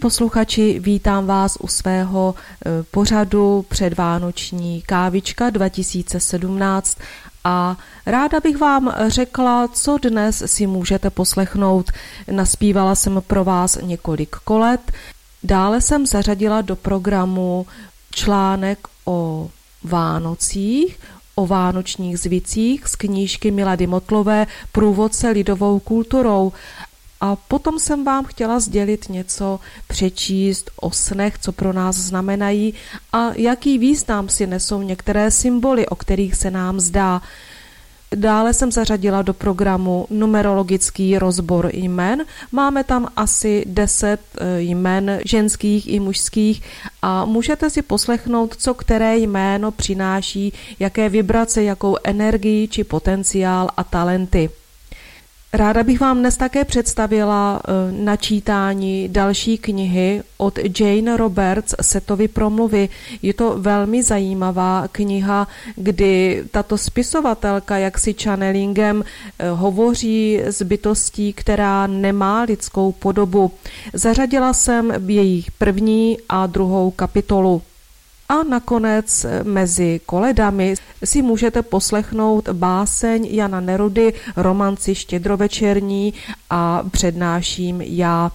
Posluchači, vítám vás u svého e, pořadu předvánoční kávička 2017 a ráda bych vám řekla, co dnes si můžete poslechnout. Naspívala jsem pro vás několik kolet, dále jsem zařadila do programu článek o Vánocích, o vánočních zvicích z knížky Milady Motlové Průvodce lidovou kulturou a potom jsem vám chtěla sdělit něco, přečíst o snech, co pro nás znamenají a jaký význam si nesou některé symboly, o kterých se nám zdá. Dále jsem zařadila do programu numerologický rozbor jmen. Máme tam asi 10 eh, jmen ženských i mužských a můžete si poslechnout, co které jméno přináší, jaké vibrace, jakou energii či potenciál a talenty. Ráda bych vám dnes také představila eh, načítání další knihy od Jane Roberts Setovy promluvy. Je to velmi zajímavá kniha, kdy tato spisovatelka jaksi channelingem eh, hovoří s bytostí, která nemá lidskou podobu. Zařadila jsem jejich první a druhou kapitolu. A nakonec mezi koledami si můžete poslechnout báseň Jana Nerudy, romanci štědrovečerní a přednáším já.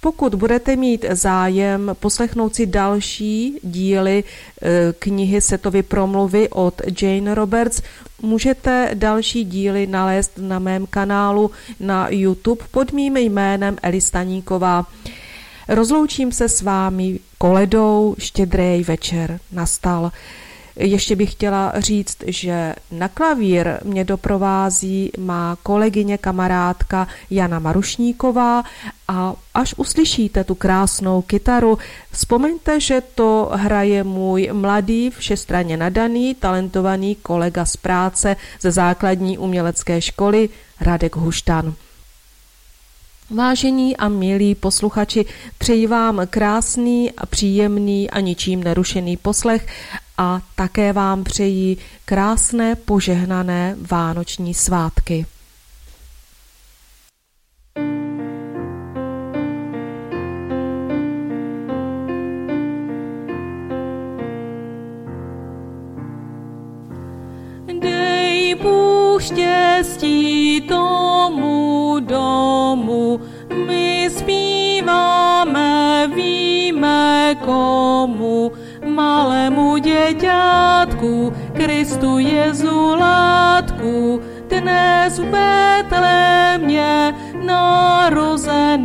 Pokud budete mít zájem poslechnout si další díly e, knihy Setovy promluvy od Jane Roberts, můžete další díly nalézt na mém kanálu na YouTube pod mým jménem Eli Staníková. Rozloučím se s vámi koledou, štědrý večer nastal. Ještě bych chtěla říct, že na klavír mě doprovází má kolegyně, kamarádka Jana Marušníková a až uslyšíte tu krásnou kytaru, vzpomeňte, že to hraje můj mladý, všestranně nadaný, talentovaný kolega z práce ze základní umělecké školy Radek Huštan. Vážení a milí posluchači, přeji vám krásný a příjemný a ničím nerušený poslech a také vám přeji krásné požehnané vánoční svátky. Dej Bůh štěstí tomu domu, my zpíváme, víme komu, malému děťátku, Kristu Jezu látku, dnes v Betlémě narozenému.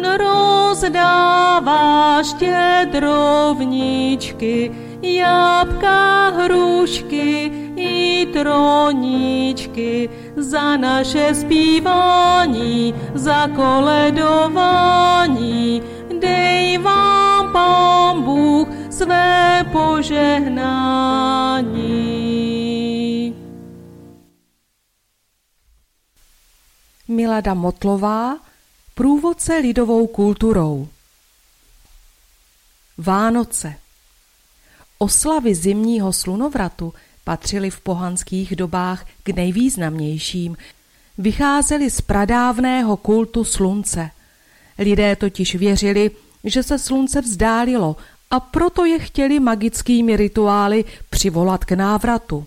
On rozdává štědrovničky, jabka, hrušky i troníčky za naše zpívání, za koledování. Dej vám, Pán Bůh, své požehnání. Milada Motlová, průvodce lidovou kulturou. Vánoce Oslavy zimního slunovratu patřily v pohanských dobách k nejvýznamnějším. Vycházely z pradávného kultu slunce. Lidé totiž věřili, že se slunce vzdálilo a proto je chtěli magickými rituály přivolat k návratu.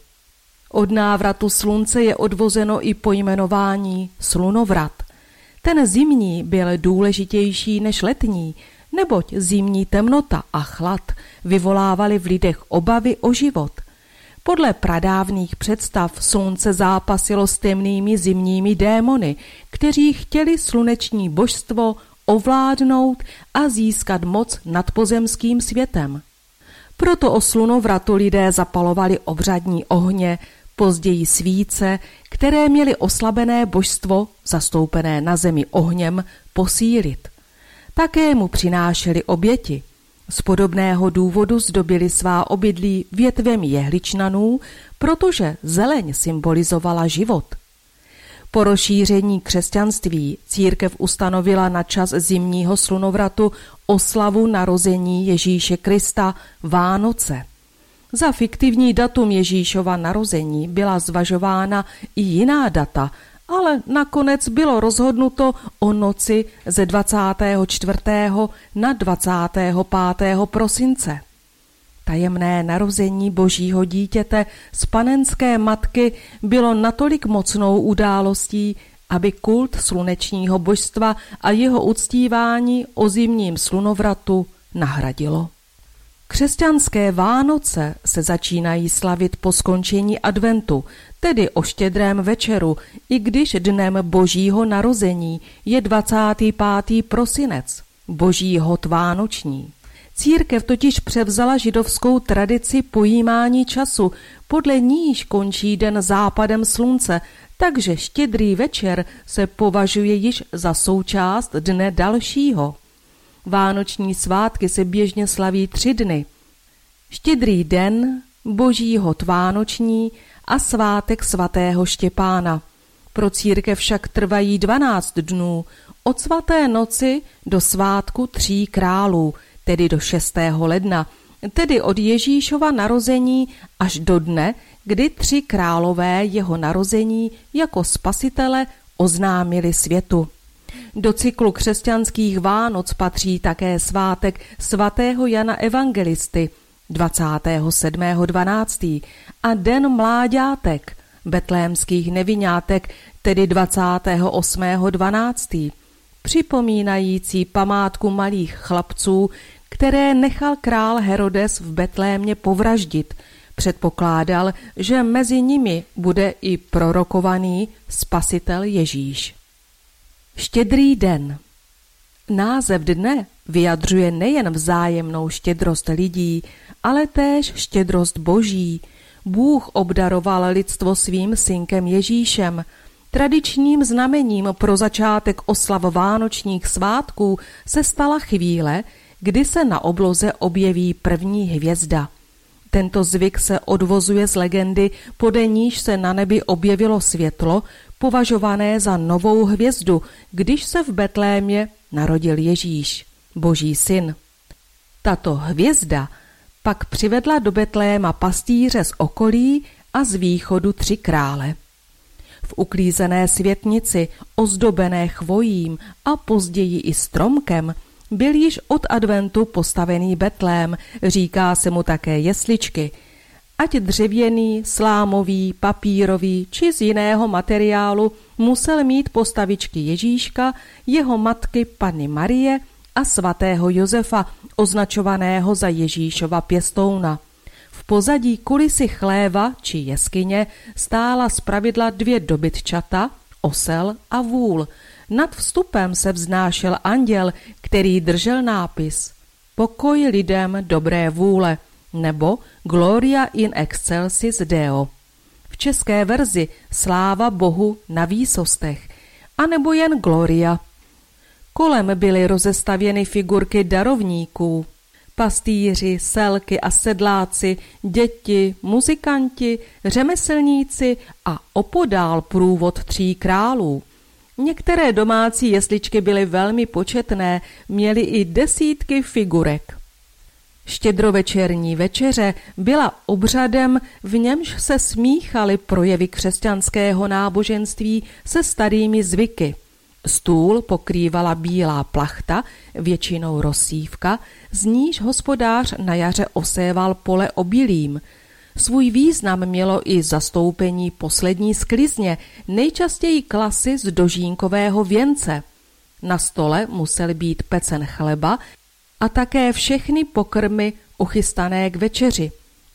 Od návratu slunce je odvozeno i pojmenování slunovrat. Ten zimní byl důležitější než letní, neboť zimní temnota a chlad vyvolávaly v lidech obavy o život. Podle pradávných představ slunce zápasilo s temnými zimními démony, kteří chtěli sluneční božstvo ovládnout a získat moc nad pozemským světem. Proto o slunovratu lidé zapalovali obřadní ohně, později svíce, které měly oslabené božstvo, zastoupené na zemi ohněm, posílit. Také mu přinášeli oběti. Z podobného důvodu zdobili svá obydlí větvemi jehličnanů, protože zeleň symbolizovala život. Po rozšíření křesťanství církev ustanovila na čas zimního slunovratu oslavu narození Ježíše Krista Vánoce. Za fiktivní datum Ježíšova narození byla zvažována i jiná data, ale nakonec bylo rozhodnuto o noci ze 24. na 25. prosince. Tajemné narození božího dítěte z panenské matky bylo natolik mocnou událostí, aby kult slunečního božstva a jeho uctívání o zimním slunovratu nahradilo. Křesťanské Vánoce se začínají slavit po skončení adventu, tedy o štědrém večeru, i když dnem božího narození je 25. prosinec, boží hod vánoční. Církev totiž převzala židovskou tradici pojímání času, podle níž končí den západem slunce, takže štědrý večer se považuje již za součást dne dalšího. Vánoční svátky se běžně slaví tři dny. Štědrý den, boží hod vánoční a svátek svatého Štěpána. Pro církev však trvají dvanáct dnů, od svaté noci do svátku tří králů, tedy do 6. ledna, tedy od Ježíšova narození až do dne, kdy tři králové jeho narození jako spasitele oznámili světu. Do cyklu křesťanských Vánoc patří také svátek svatého Jana Evangelisty 27.12. a Den mláďátek, betlémských nevinátek, tedy 28.12. připomínající památku malých chlapců, které nechal král Herodes v Betlémě povraždit. Předpokládal, že mezi nimi bude i prorokovaný spasitel Ježíš. Štědrý den Název dne vyjadřuje nejen vzájemnou štědrost lidí, ale též štědrost boží. Bůh obdaroval lidstvo svým synkem Ježíšem. Tradičním znamením pro začátek oslav vánočních svátků se stala chvíle, kdy se na obloze objeví první hvězda. Tento zvyk se odvozuje z legendy, podle níž se na nebi objevilo světlo, považované za novou hvězdu, když se v Betlémě narodil Ježíš, boží syn. Tato hvězda pak přivedla do Betléma pastýře z okolí a z východu tři krále. V uklízené světnici, ozdobené chvojím a později i stromkem, byl již od adventu postavený betlém, říká se mu také jesličky, ať dřevěný, slámový, papírový či z jiného materiálu musel mít postavičky Ježíška, jeho matky Panny Marie a svatého Josefa, označovaného za Ježíšova pěstouna. V pozadí kulisy chléva či jeskyně stála zpravidla dvě dobytčata, osel a vůl – nad vstupem se vznášel anděl, který držel nápis Pokoj lidem dobré vůle nebo Gloria in excelsis Deo. V české verzi Sláva Bohu na výsostech, anebo jen Gloria. Kolem byly rozestavěny figurky darovníků, pastýři, selky a sedláci, děti, muzikanti, řemeslníci a opodál průvod tří králů – Některé domácí jesličky byly velmi početné, měly i desítky figurek. Štědrovečerní večeře byla obřadem, v němž se smíchaly projevy křesťanského náboženství se starými zvyky. Stůl pokrývala bílá plachta, většinou rosívka, z níž hospodář na jaře oséval pole obilím – Svůj význam mělo i zastoupení poslední sklizně, nejčastěji klasy z dožínkového věnce. Na stole musel být pecen chleba a také všechny pokrmy uchystané k večeři.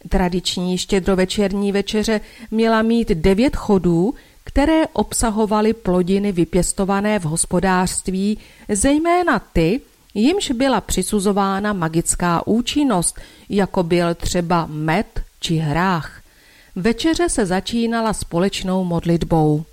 Tradiční štědrovečerní večeře měla mít devět chodů, které obsahovaly plodiny vypěstované v hospodářství, zejména ty, jimž byla přisuzována magická účinnost, jako byl třeba med, či hrách. Večeře se začínala společnou modlitbou.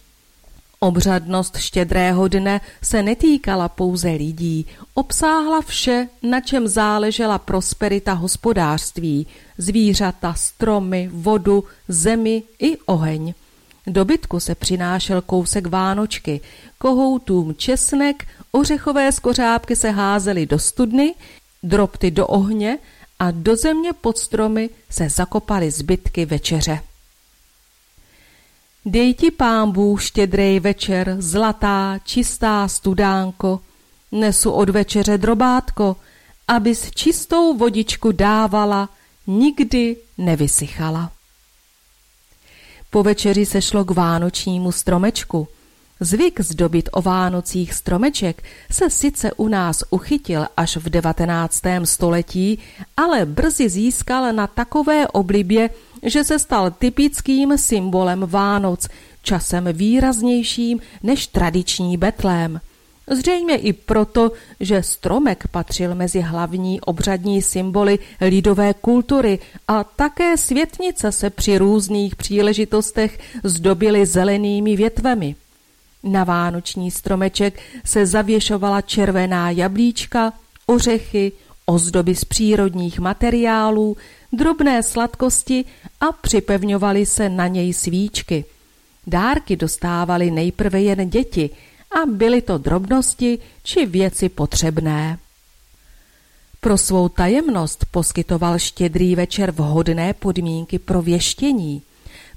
Obřadnost štědrého dne se netýkala pouze lidí, obsáhla vše, na čem záležela prosperita hospodářství, zvířata, stromy, vodu, zemi i oheň. Dobytku se přinášel kousek vánočky, kohoutům česnek, ořechové skořápky se házely do studny, drobty do ohně a do země pod stromy se zakopaly zbytky večeře. Dej ti pán Bůh štědrej večer, zlatá, čistá studánko, nesu od večeře drobátko, abys čistou vodičku dávala, nikdy nevysychala. Po večeři se šlo k vánočnímu stromečku. Zvyk zdobit o Vánocích stromeček se sice u nás uchytil až v 19. století, ale brzy získal na takové oblibě, že se stal typickým symbolem Vánoc, časem výraznějším než tradiční betlém. Zřejmě i proto, že stromek patřil mezi hlavní obřadní symboly lidové kultury a také světnice se při různých příležitostech zdobily zelenými větvemi. Na vánoční stromeček se zavěšovala červená jablíčka, ořechy, ozdoby z přírodních materiálů, drobné sladkosti a připevňovaly se na něj svíčky. Dárky dostávaly nejprve jen děti a byly to drobnosti či věci potřebné. Pro svou tajemnost poskytoval štědrý večer vhodné podmínky pro věštění.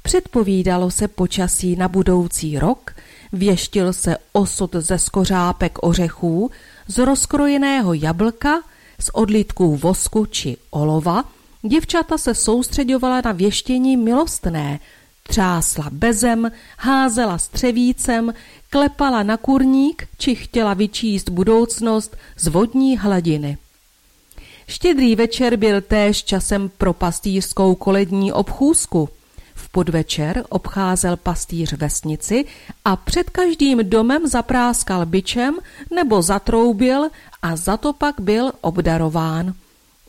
Předpovídalo se počasí na budoucí rok, věštil se osud ze skořápek ořechů, z rozkrojeného jablka, z odlitků vosku či olova, děvčata se soustředovala na věštění milostné, třásla bezem, házela střevícem, klepala na kurník či chtěla vyčíst budoucnost z vodní hladiny. Štědrý večer byl též časem pro pastýřskou kolední obchůzku. V podvečer obcházel pastýř vesnici a před každým domem zapráskal byčem nebo zatroubil a za to pak byl obdarován.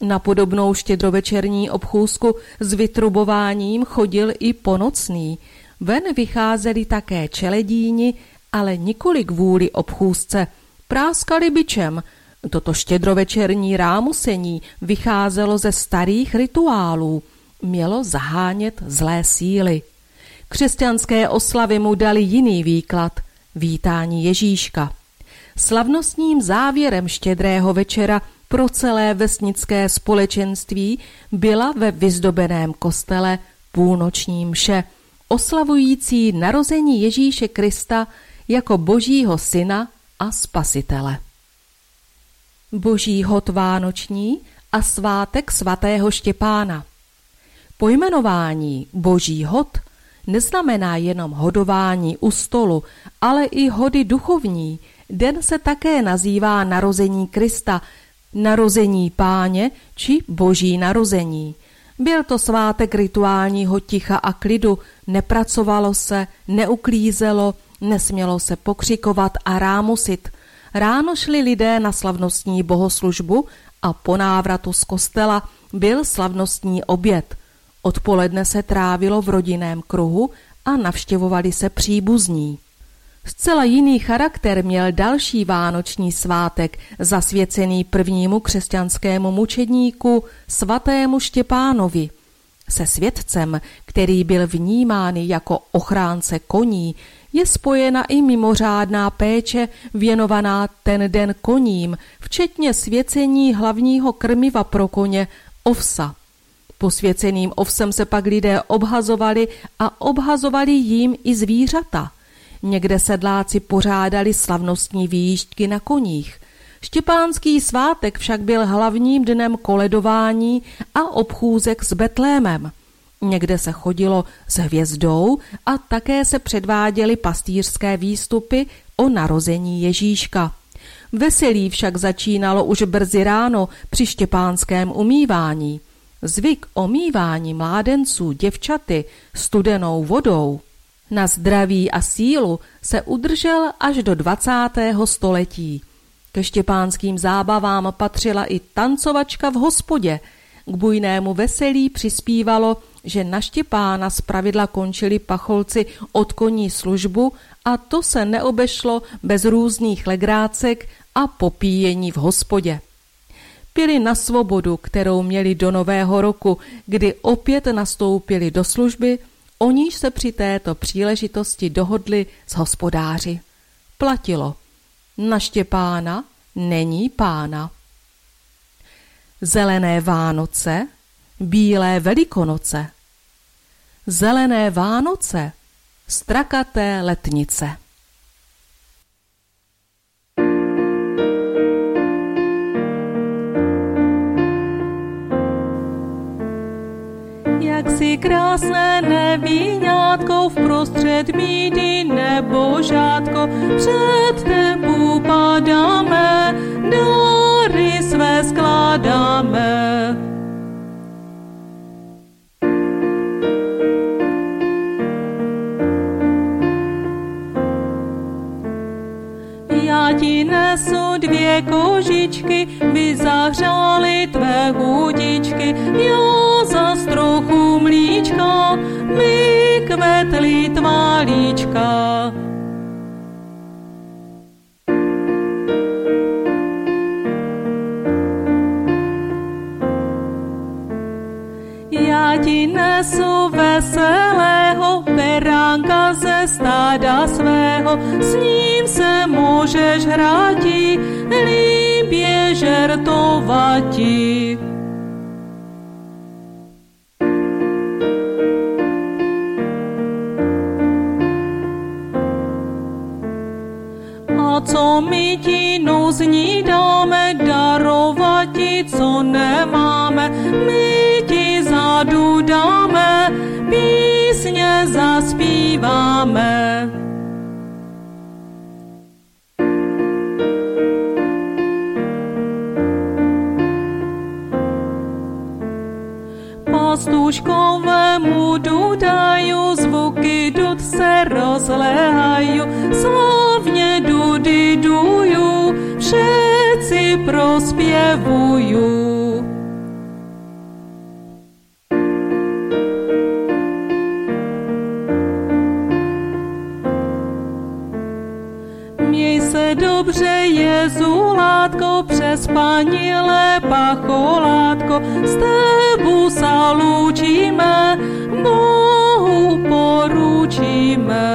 Na podobnou štědrovečerní obchůzku s vytrubováním chodil i ponocný. Ven vycházeli také čeledíni, ale nikoli kvůli obchůzce. Práskali byčem. Toto štědrovečerní rámusení vycházelo ze starých rituálů. Mělo zahánět zlé síly. Křesťanské oslavy mu dali jiný výklad. Vítání Ježíška. Slavnostním závěrem štědrého večera pro celé vesnické společenství byla ve vyzdobeném kostele půlnoční mše, oslavující narození Ježíše Krista jako božího syna a spasitele. Boží hod vánoční a svátek svatého Štěpána. Pojmenování boží hod neznamená jenom hodování u stolu, ale i hody duchovní. Den se také nazývá narození Krista, narození páně či boží narození. Byl to svátek rituálního ticha a klidu, nepracovalo se, neuklízelo, nesmělo se pokřikovat a rámusit. Ráno šli lidé na slavnostní bohoslužbu a po návratu z kostela byl slavnostní oběd. Odpoledne se trávilo v rodinném kruhu a navštěvovali se příbuzní. Zcela jiný charakter měl další vánoční svátek, zasvěcený prvnímu křesťanskému mučedníku, svatému Štěpánovi. Se světcem, který byl vnímán jako ochránce koní, je spojena i mimořádná péče věnovaná ten den koním, včetně svěcení hlavního krmiva pro koně, ovsa. Posvěceným ovsem se pak lidé obhazovali a obhazovali jím i zvířata – Někde sedláci pořádali slavnostní výjížďky na koních. Štěpánský svátek však byl hlavním dnem koledování a obchůzek s Betlémem. Někde se chodilo s hvězdou a také se předváděly pastýřské výstupy o narození Ježíška. Veselí však začínalo už brzy ráno při štěpánském umývání. Zvyk omývání mládenců děvčaty studenou vodou na zdraví a sílu se udržel až do 20. století. Ke štěpánským zábavám patřila i tancovačka v hospodě. K bujnému veselí přispívalo, že na Štěpána zpravidla končili pacholci od koní službu a to se neobešlo bez různých legrácek a popíjení v hospodě. Pili na svobodu, kterou měli do nového roku, kdy opět nastoupili do služby o níž se při této příležitosti dohodli s hospodáři. Platilo. Na Štěpána není pána. Zelené Vánoce, bílé Velikonoce. Zelené Vánoce, strakaté letnice. Si krásné nevíňátko v prostřed mídy nebo žátko, před tebu padáme, dary své skládáme. Ti nesu dvě kožičky, by zahřály tvé hudičky, já za mlíčka, my kvetli tvá líčka. Já ti nesu veselého beránka ze stáda svého, s ním se můžeš hráti, líbě žertovati. Co my ti nouzní dáme, darovat ti, co nemáme, my ti zadu dáme, písně zaspíváme. Pastuškovému dudajú, zvuky dud se dujú, všetci se dobře, Jezulátko, přes panile pacholátko, s tebu sa lúčime, Bohu poručíme.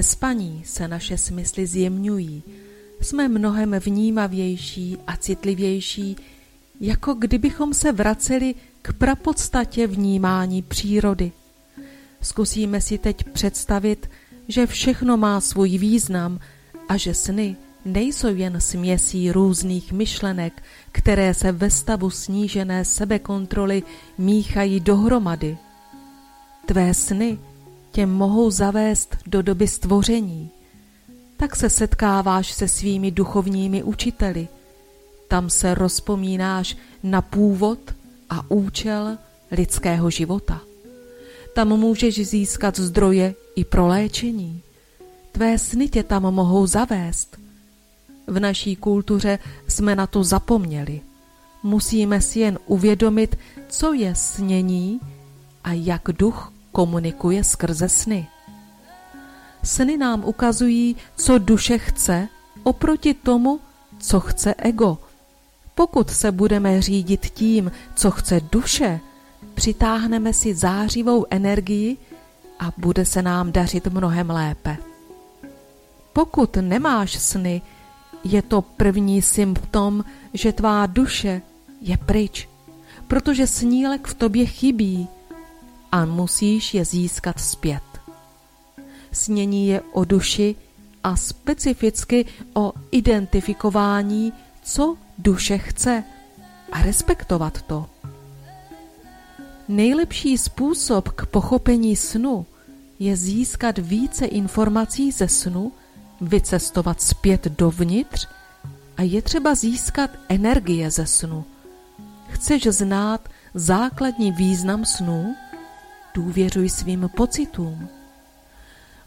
Ve spaní se naše smysly zjemňují, jsme mnohem vnímavější a citlivější, jako kdybychom se vraceli k prapodstatě vnímání přírody. Zkusíme si teď představit, že všechno má svůj význam a že sny nejsou jen směsí různých myšlenek, které se ve stavu snížené sebekontroly míchají dohromady. Tvé sny tě mohou zavést do doby stvoření. Tak se setkáváš se svými duchovními učiteli. Tam se rozpomínáš na původ a účel lidského života. Tam můžeš získat zdroje i pro léčení. Tvé sny tě tam mohou zavést. V naší kultuře jsme na to zapomněli. Musíme si jen uvědomit, co je snění a jak duch komunikuje skrze sny. Sny nám ukazují, co duše chce, oproti tomu, co chce ego. Pokud se budeme řídit tím, co chce duše, přitáhneme si zářivou energii a bude se nám dařit mnohem lépe. Pokud nemáš sny, je to první symptom, že tvá duše je pryč, protože snílek v tobě chybí a musíš je získat zpět. Snění je o duši a specificky o identifikování, co duše chce a respektovat to. Nejlepší způsob k pochopení snu je získat více informací ze snu, vycestovat zpět dovnitř a je třeba získat energie ze snu. Chceš znát základní význam snů? Důvěřuj svým pocitům.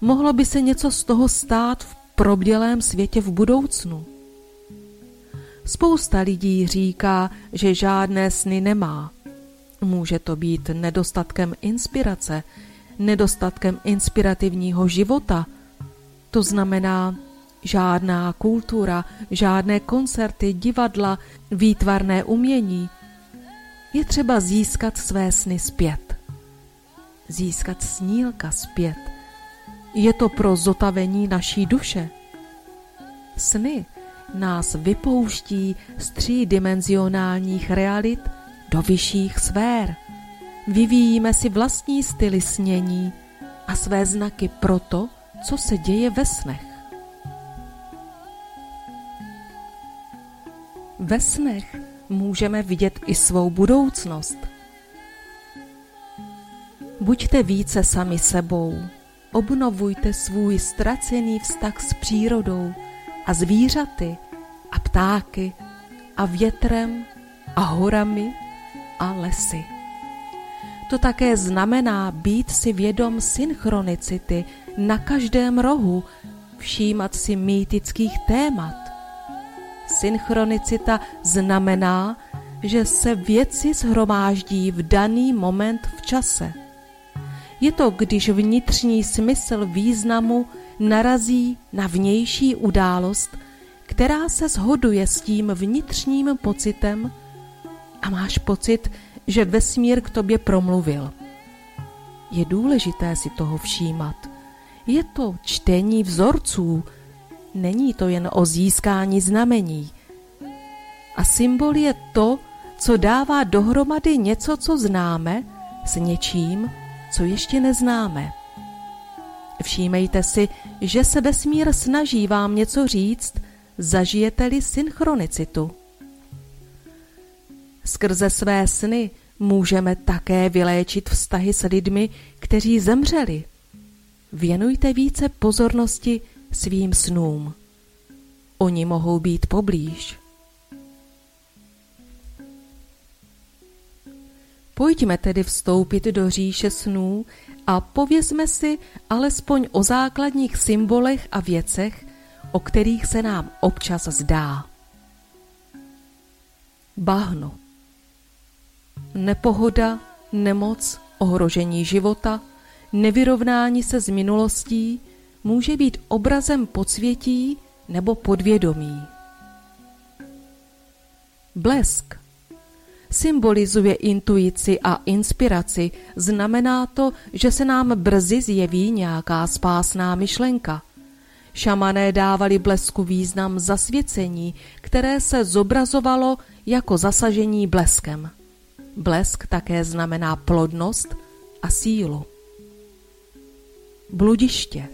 Mohlo by se něco z toho stát v probdělém světě v budoucnu. Spousta lidí říká, že žádné sny nemá. Může to být nedostatkem inspirace, nedostatkem inspirativního života. To znamená žádná kultura, žádné koncerty, divadla, výtvarné umění. Je třeba získat své sny zpět. Získat snílka zpět. Je to pro zotavení naší duše. Sny nás vypouští z třídimenzionálních realit do vyšších sfér. Vyvíjíme si vlastní styly snění a své znaky pro to, co se děje ve snech. Ve snech můžeme vidět i svou budoucnost. Buďte více sami sebou, obnovujte svůj ztracený vztah s přírodou a zvířaty a ptáky a větrem a horami a lesy. To také znamená být si vědom synchronicity na každém rohu, všímat si mýtických témat. Synchronicita znamená, že se věci zhromáždí v daný moment v čase. Je to, když vnitřní smysl významu narazí na vnější událost, která se shoduje s tím vnitřním pocitem a máš pocit, že vesmír k tobě promluvil. Je důležité si toho všímat. Je to čtení vzorců, není to jen o získání znamení. A symbol je to, co dává dohromady něco, co známe, s něčím, co ještě neznáme. Všímejte si, že se vesmír snaží vám něco říct, zažijete-li synchronicitu. Skrze své sny můžeme také vyléčit vztahy s lidmi, kteří zemřeli. Věnujte více pozornosti svým snům. Oni mohou být poblíž. Pojďme tedy vstoupit do říše snů a povězme si alespoň o základních symbolech a věcech, o kterých se nám občas zdá. Bahno Nepohoda, nemoc, ohrožení života, nevyrovnání se s minulostí může být obrazem podsvětí nebo podvědomí. Blesk symbolizuje intuici a inspiraci, znamená to, že se nám brzy zjeví nějaká spásná myšlenka. Šamané dávali blesku význam zasvěcení, které se zobrazovalo jako zasažení bleskem. Blesk také znamená plodnost a sílu. Bludiště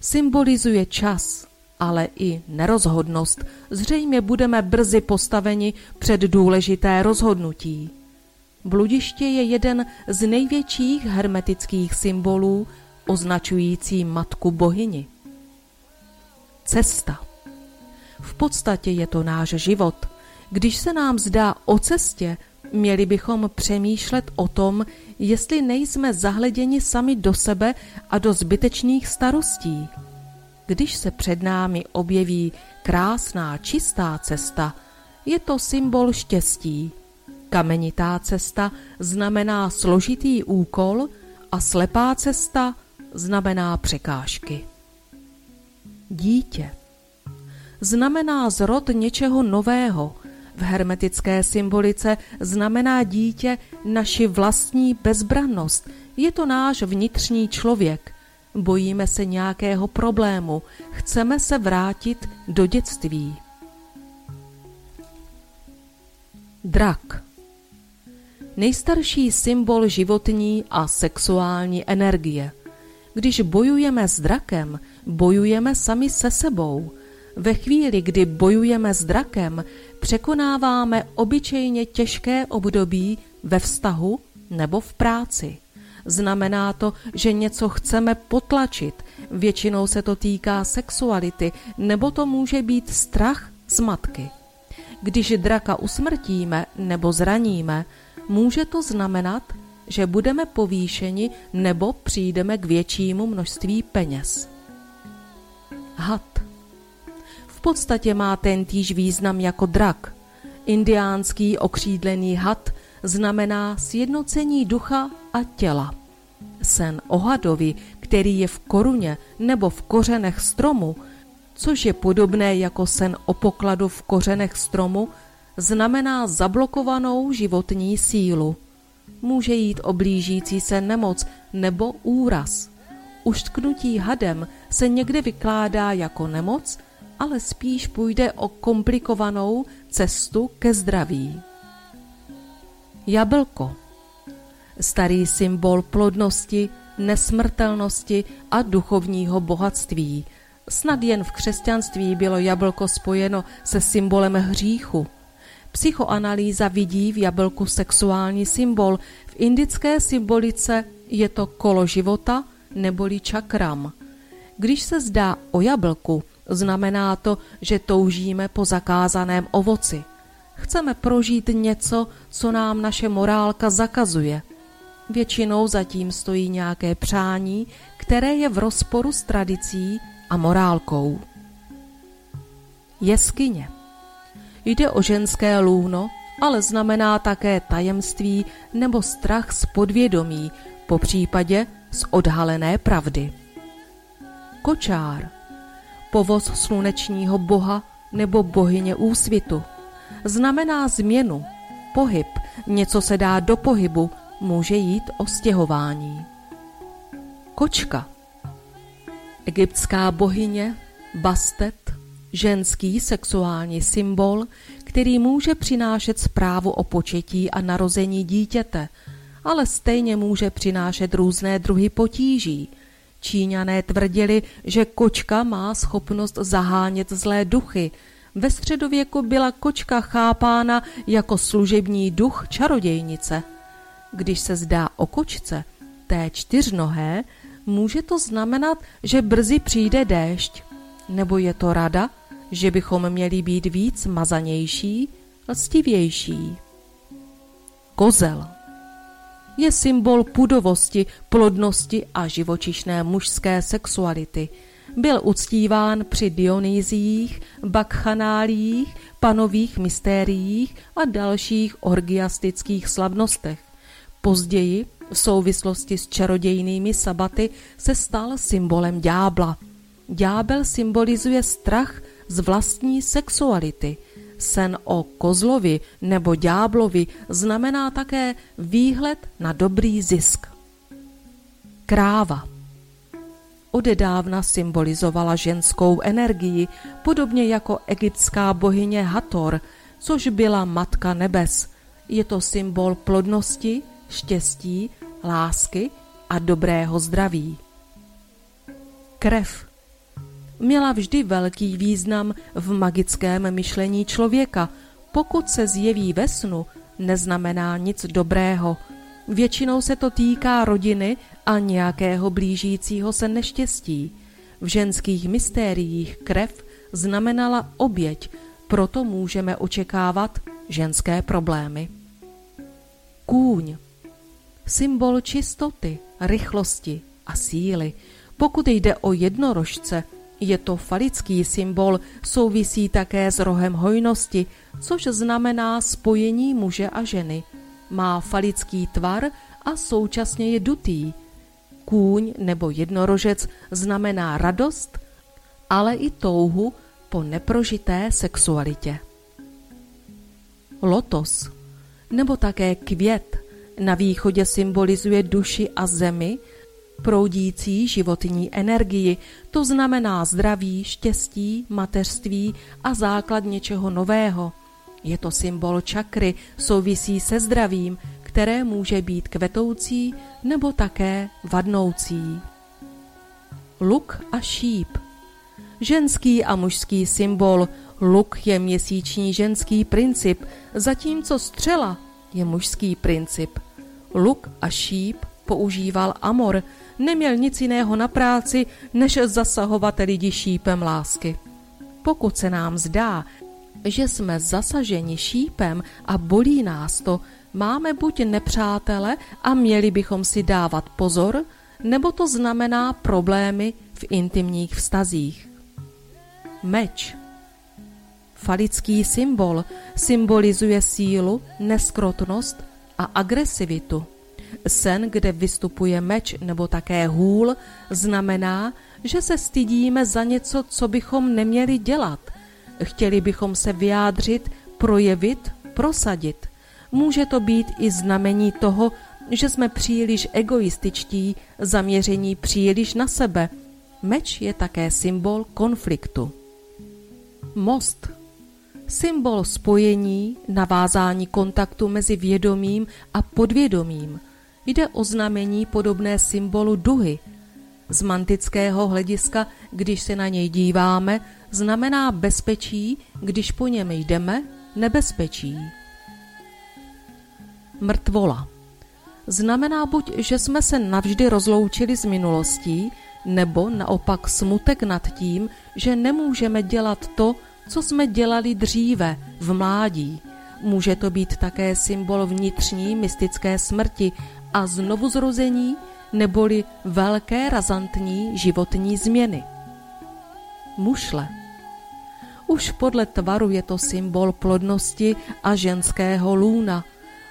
symbolizuje čas, ale i nerozhodnost. Zřejmě budeme brzy postaveni před důležité rozhodnutí. Bludiště je jeden z největších hermetických symbolů označující matku bohyni. Cesta. V podstatě je to náš život. Když se nám zdá o cestě, Měli bychom přemýšlet o tom, jestli nejsme zahleděni sami do sebe a do zbytečných starostí. Když se před námi objeví krásná, čistá cesta, je to symbol štěstí. Kamenitá cesta znamená složitý úkol a slepá cesta znamená překážky. Dítě znamená zrod něčeho nového. V hermetické symbolice znamená dítě naši vlastní bezbrannost. Je to náš vnitřní člověk. Bojíme se nějakého problému. Chceme se vrátit do dětství. Drak nejstarší symbol životní a sexuální energie. Když bojujeme s drakem, bojujeme sami se sebou. Ve chvíli, kdy bojujeme s drakem, překonáváme obyčejně těžké období ve vztahu nebo v práci. Znamená to, že něco chceme potlačit, většinou se to týká sexuality, nebo to může být strach z matky. Když draka usmrtíme nebo zraníme, může to znamenat, že budeme povýšeni nebo přijdeme k většímu množství peněz. Had. V podstatě má tentýž význam jako drak. Indiánský okřídlený had znamená sjednocení ducha a těla. Sen o hadovi, který je v koruně nebo v kořenech stromu, což je podobné jako sen o pokladu v kořenech stromu, znamená zablokovanou životní sílu. Může jít o blížící se nemoc nebo úraz. Uštknutí hadem se někde vykládá jako nemoc, ale spíš půjde o komplikovanou cestu ke zdraví. Jablko Starý symbol plodnosti, nesmrtelnosti a duchovního bohatství. Snad jen v křesťanství bylo jablko spojeno se symbolem hříchu. Psychoanalýza vidí v jablku sexuální symbol. V indické symbolice je to kolo života neboli čakram. Když se zdá o jablku, znamená to, že toužíme po zakázaném ovoci. Chceme prožít něco, co nám naše morálka zakazuje. Většinou zatím stojí nějaké přání, které je v rozporu s tradicí a morálkou. Jeskyně Jde o ženské lůno, ale znamená také tajemství nebo strach z podvědomí, po případě z odhalené pravdy. Kočár Povoz slunečního boha nebo bohyně úsvitu. Znamená změnu, pohyb, něco se dá do pohybu, může jít o stěhování. Kočka Egyptská bohyně, Bastet, ženský sexuální symbol, který může přinášet zprávu o početí a narození dítěte, ale stejně může přinášet různé druhy potíží. Číňané tvrdili, že kočka má schopnost zahánět zlé duchy. Ve středověku byla kočka chápána jako služební duch čarodějnice. Když se zdá o kočce, té čtyřnohé, může to znamenat, že brzy přijde déšť. Nebo je to rada, že bychom měli být víc mazanější, lstivější. Kozel je symbol pudovosti, plodnosti a živočišné mužské sexuality. Byl uctíván při Dionýzích, bakchanálích, panových mystériích a dalších orgiastických slavnostech. Později v souvislosti s čarodějnými sabaty se stal symbolem ďábla. Ďábel symbolizuje strach z vlastní sexuality. Sen o kozlovi nebo ďáblovi znamená také výhled na dobrý zisk. Kráva odedávna symbolizovala ženskou energii, podobně jako egyptská bohyně Hator, což byla matka nebes. Je to symbol plodnosti, štěstí, lásky a dobrého zdraví. Krev měla vždy velký význam v magickém myšlení člověka. Pokud se zjeví ve snu, neznamená nic dobrého. Většinou se to týká rodiny a nějakého blížícího se neštěstí. V ženských mystériích krev znamenala oběť, proto můžeme očekávat ženské problémy. Kůň. Symbol čistoty, rychlosti a síly. Pokud jde o jednorožce, je to falický symbol, souvisí také s rohem hojnosti, což znamená spojení muže a ženy. Má falický tvar a současně je dutý. Kůň nebo jednorožec znamená radost, ale i touhu po neprožité sexualitě. Lotos nebo také květ na východě symbolizuje duši a zemi, proudící životní energii, to znamená zdraví, štěstí, mateřství a základ něčeho nového. Je to symbol čakry, souvisí se zdravím, které může být kvetoucí nebo také vadnoucí. Luk a šíp Ženský a mužský symbol Luk je měsíční ženský princip, zatímco střela je mužský princip. Luk a šíp používal Amor, neměl nic jiného na práci, než zasahovat lidi šípem lásky. Pokud se nám zdá, že jsme zasaženi šípem a bolí nás to, máme buď nepřátele a měli bychom si dávat pozor, nebo to znamená problémy v intimních vztazích. Meč Falický symbol symbolizuje sílu, neskrotnost a agresivitu. Sen, kde vystupuje meč nebo také hůl, znamená, že se stydíme za něco, co bychom neměli dělat. Chtěli bychom se vyjádřit, projevit, prosadit. Může to být i znamení toho, že jsme příliš egoističtí, zaměření příliš na sebe. Meč je také symbol konfliktu. Most symbol spojení, navázání kontaktu mezi vědomím a podvědomím. Jde o znamení podobné symbolu duhy. Z mantického hlediska, když se na něj díváme, znamená bezpečí, když po něm jdeme, nebezpečí. Mrtvola znamená buď, že jsme se navždy rozloučili s minulostí, nebo naopak smutek nad tím, že nemůžeme dělat to, co jsme dělali dříve, v mládí. Může to být také symbol vnitřní mystické smrti a znovuzrození neboli velké razantní životní změny. Mušle Už podle tvaru je to symbol plodnosti a ženského lůna.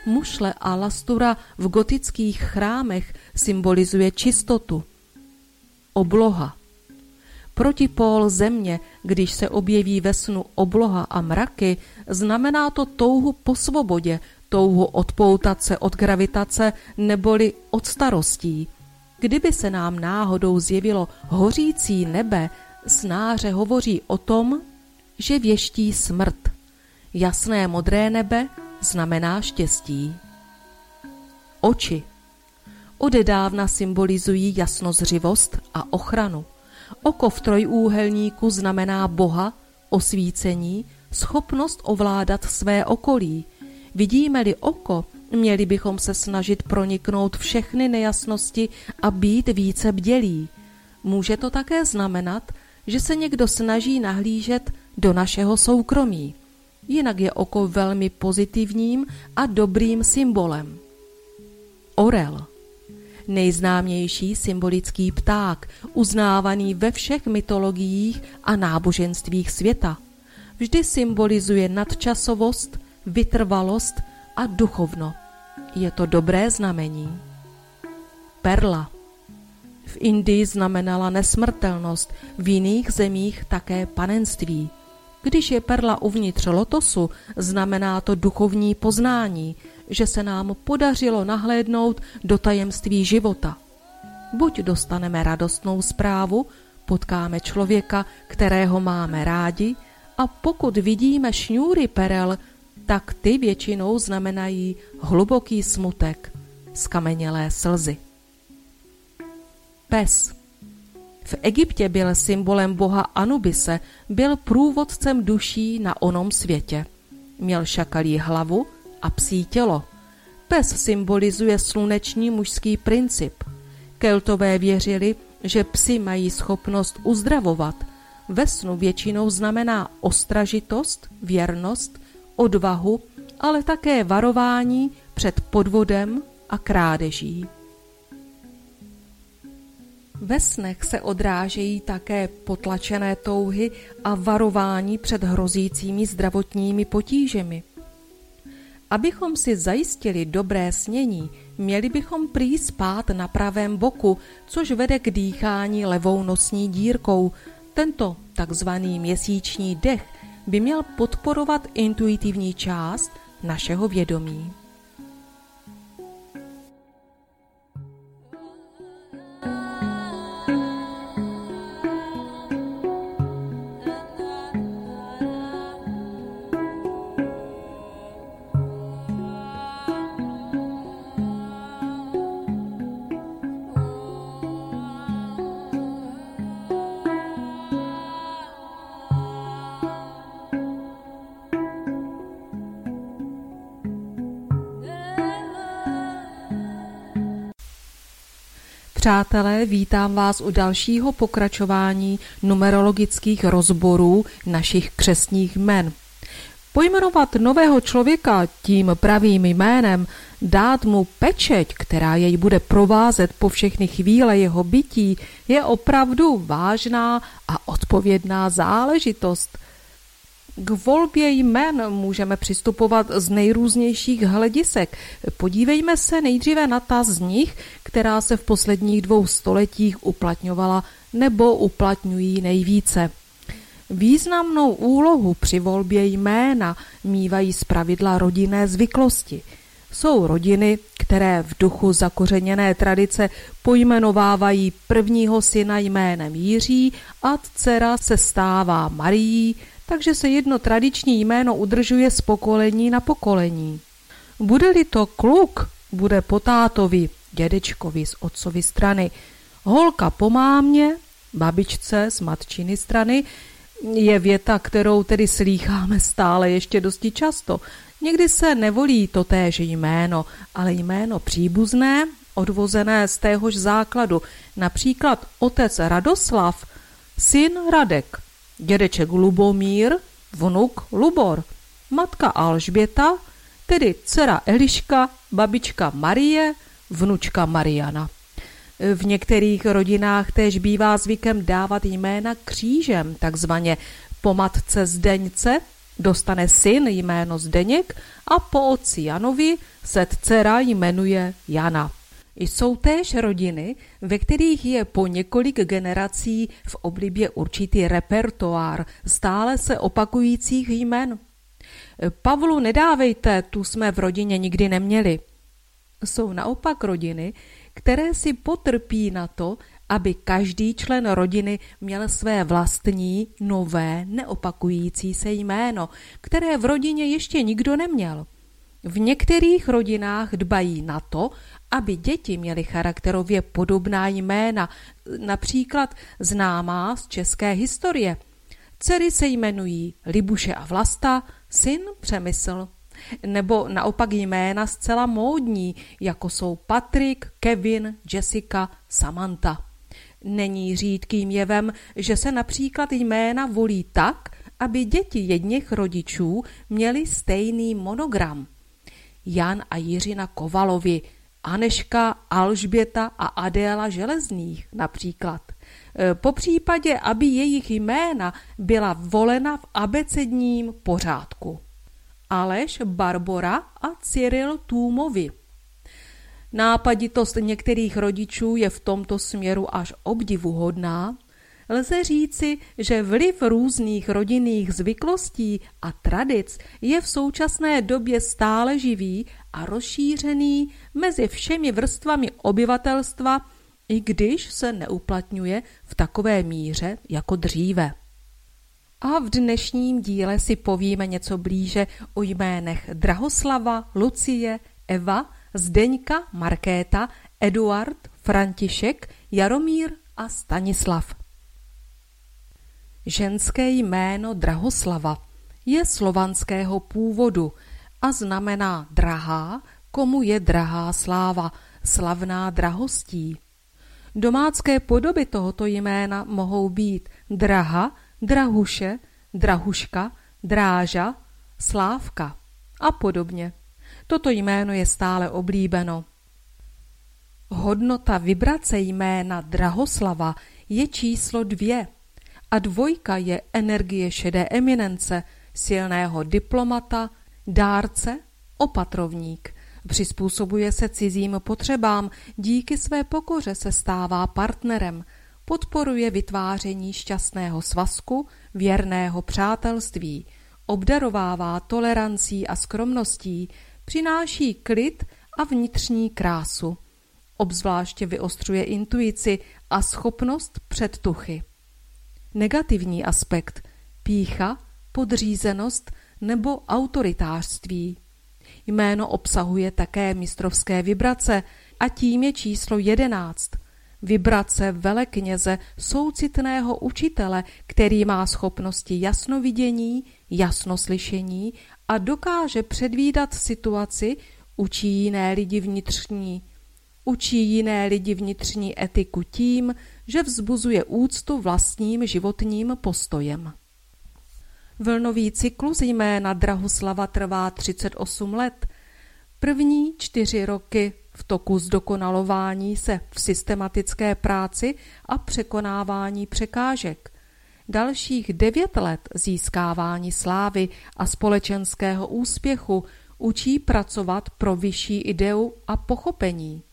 Mušle a lastura v gotických chrámech symbolizuje čistotu. Obloha Protipól země, když se objeví ve snu obloha a mraky, znamená to touhu po svobodě, touhu odpoutat se od gravitace neboli od starostí. Kdyby se nám náhodou zjevilo hořící nebe, snáře hovoří o tom, že věští smrt. Jasné modré nebe znamená štěstí. Oči odedávna symbolizují jasnozřivost a ochranu. Oko v trojúhelníku znamená Boha, osvícení, schopnost ovládat své okolí. Vidíme-li oko, měli bychom se snažit proniknout všechny nejasnosti a být více bdělí. Může to také znamenat, že se někdo snaží nahlížet do našeho soukromí. Jinak je oko velmi pozitivním a dobrým symbolem. Orel nejznámější symbolický pták, uznávaný ve všech mytologiích a náboženstvích světa. Vždy symbolizuje nadčasovost, vytrvalost a duchovno. Je to dobré znamení. Perla v Indii znamenala nesmrtelnost, v jiných zemích také panenství. Když je perla uvnitř lotosu, znamená to duchovní poznání, že se nám podařilo nahlédnout do tajemství života. Buď dostaneme radostnou zprávu, potkáme člověka, kterého máme rádi, a pokud vidíme šňůry perel, tak ty většinou znamenají hluboký smutek, skamenělé slzy. Pes v Egyptě byl symbolem boha Anubise, byl průvodcem duší na onom světě. Měl šakalí hlavu a psí tělo. Pes symbolizuje sluneční mužský princip. Keltové věřili, že psy mají schopnost uzdravovat. Ve snu většinou znamená ostražitost, věrnost, odvahu, ale také varování před podvodem a krádeží. Ve snech se odrážejí také potlačené touhy a varování před hrozícími zdravotními potížemi. Abychom si zajistili dobré snění, měli bychom prý spát na pravém boku, což vede k dýchání levou nosní dírkou. Tento takzvaný měsíční dech by měl podporovat intuitivní část našeho vědomí. Přátelé, vítám vás u dalšího pokračování numerologických rozborů našich křesních jmen. Pojmenovat nového člověka tím pravým jménem, dát mu pečeť, která jej bude provázet po všechny chvíle jeho bytí, je opravdu vážná a odpovědná záležitost – k volbě jmen můžeme přistupovat z nejrůznějších hledisek. Podívejme se nejdříve na ta z nich, která se v posledních dvou stoletích uplatňovala nebo uplatňují nejvíce. Významnou úlohu při volbě jména mývají zpravidla rodinné zvyklosti. Jsou rodiny, které v duchu zakořeněné tradice pojmenovávají prvního syna jménem Jiří a dcera se stává Marií, takže se jedno tradiční jméno udržuje z pokolení na pokolení. Bude-li to kluk, bude po tátovi, dědečkovi z otcovy strany, holka po mámě, babičce z matčiny strany, je věta, kterou tedy slýcháme stále ještě dosti často. Někdy se nevolí to též jméno, ale jméno příbuzné, odvozené z téhož základu, například otec Radoslav, syn Radek dědeček Lubomír, vnuk Lubor, matka Alžběta, tedy dcera Eliška, babička Marie, vnučka Mariana. V některých rodinách též bývá zvykem dávat jména křížem, takzvaně po matce Zdeňce dostane syn jméno Zdeněk a po otci Janovi se dcera jmenuje Jana. Jsou též rodiny, ve kterých je po několik generací v oblibě určitý repertoár stále se opakujících jmen. Pavlu nedávejte, tu jsme v rodině nikdy neměli. Jsou naopak rodiny, které si potrpí na to, aby každý člen rodiny měl své vlastní, nové, neopakující se jméno, které v rodině ještě nikdo neměl. V některých rodinách dbají na to, aby děti měly charakterově podobná jména, například známá z české historie. Dcery se jmenují Libuše a Vlasta, syn Přemysl. Nebo naopak jména zcela módní, jako jsou Patrik, Kevin, Jessica, Samantha. Není řídkým jevem, že se například jména volí tak, aby děti jedněch rodičů měly stejný monogram. Jan a Jiřina Kovalovi, Aneška, Alžběta a Adéla Železných například. E, po případě, aby jejich jména byla volena v abecedním pořádku. Aleš, Barbora a Cyril Tůmovi. Nápaditost některých rodičů je v tomto směru až obdivuhodná, Lze říci, že vliv různých rodinných zvyklostí a tradic je v současné době stále živý a rozšířený mezi všemi vrstvami obyvatelstva, i když se neuplatňuje v takové míře jako dříve. A v dnešním díle si povíme něco blíže o jménech Drahoslava, Lucie, Eva, Zdeňka, Markéta, Eduard, František, Jaromír a Stanislav. Ženské jméno Drahoslava je slovanského původu a znamená drahá, komu je drahá sláva, slavná drahostí. Domácké podoby tohoto jména mohou být draha, drahuše, drahuška, dráža, slávka a podobně. Toto jméno je stále oblíbeno. Hodnota vibrace jména Drahoslava je číslo dvě a dvojka je energie šedé eminence, silného diplomata, dárce, opatrovník. Přizpůsobuje se cizím potřebám, díky své pokoře se stává partnerem, podporuje vytváření šťastného svazku, věrného přátelství, obdarovává tolerancí a skromností, přináší klid a vnitřní krásu. Obzvláště vyostřuje intuici a schopnost předtuchy. Negativní aspekt pícha, podřízenost nebo autoritářství. Jméno obsahuje také mistrovské vibrace a tím je číslo jedenáct. Vibrace velekněze soucitného učitele, který má schopnosti jasnovidění, jasnoslyšení a dokáže předvídat situaci, učí jiné lidi vnitřní. Učí jiné lidi vnitřní etiku tím, že vzbuzuje úctu vlastním životním postojem. Vlnový cyklus jména Drahoslava trvá 38 let. První čtyři roky v toku zdokonalování se v systematické práci a překonávání překážek. Dalších devět let získávání slávy a společenského úspěchu učí pracovat pro vyšší ideu a pochopení.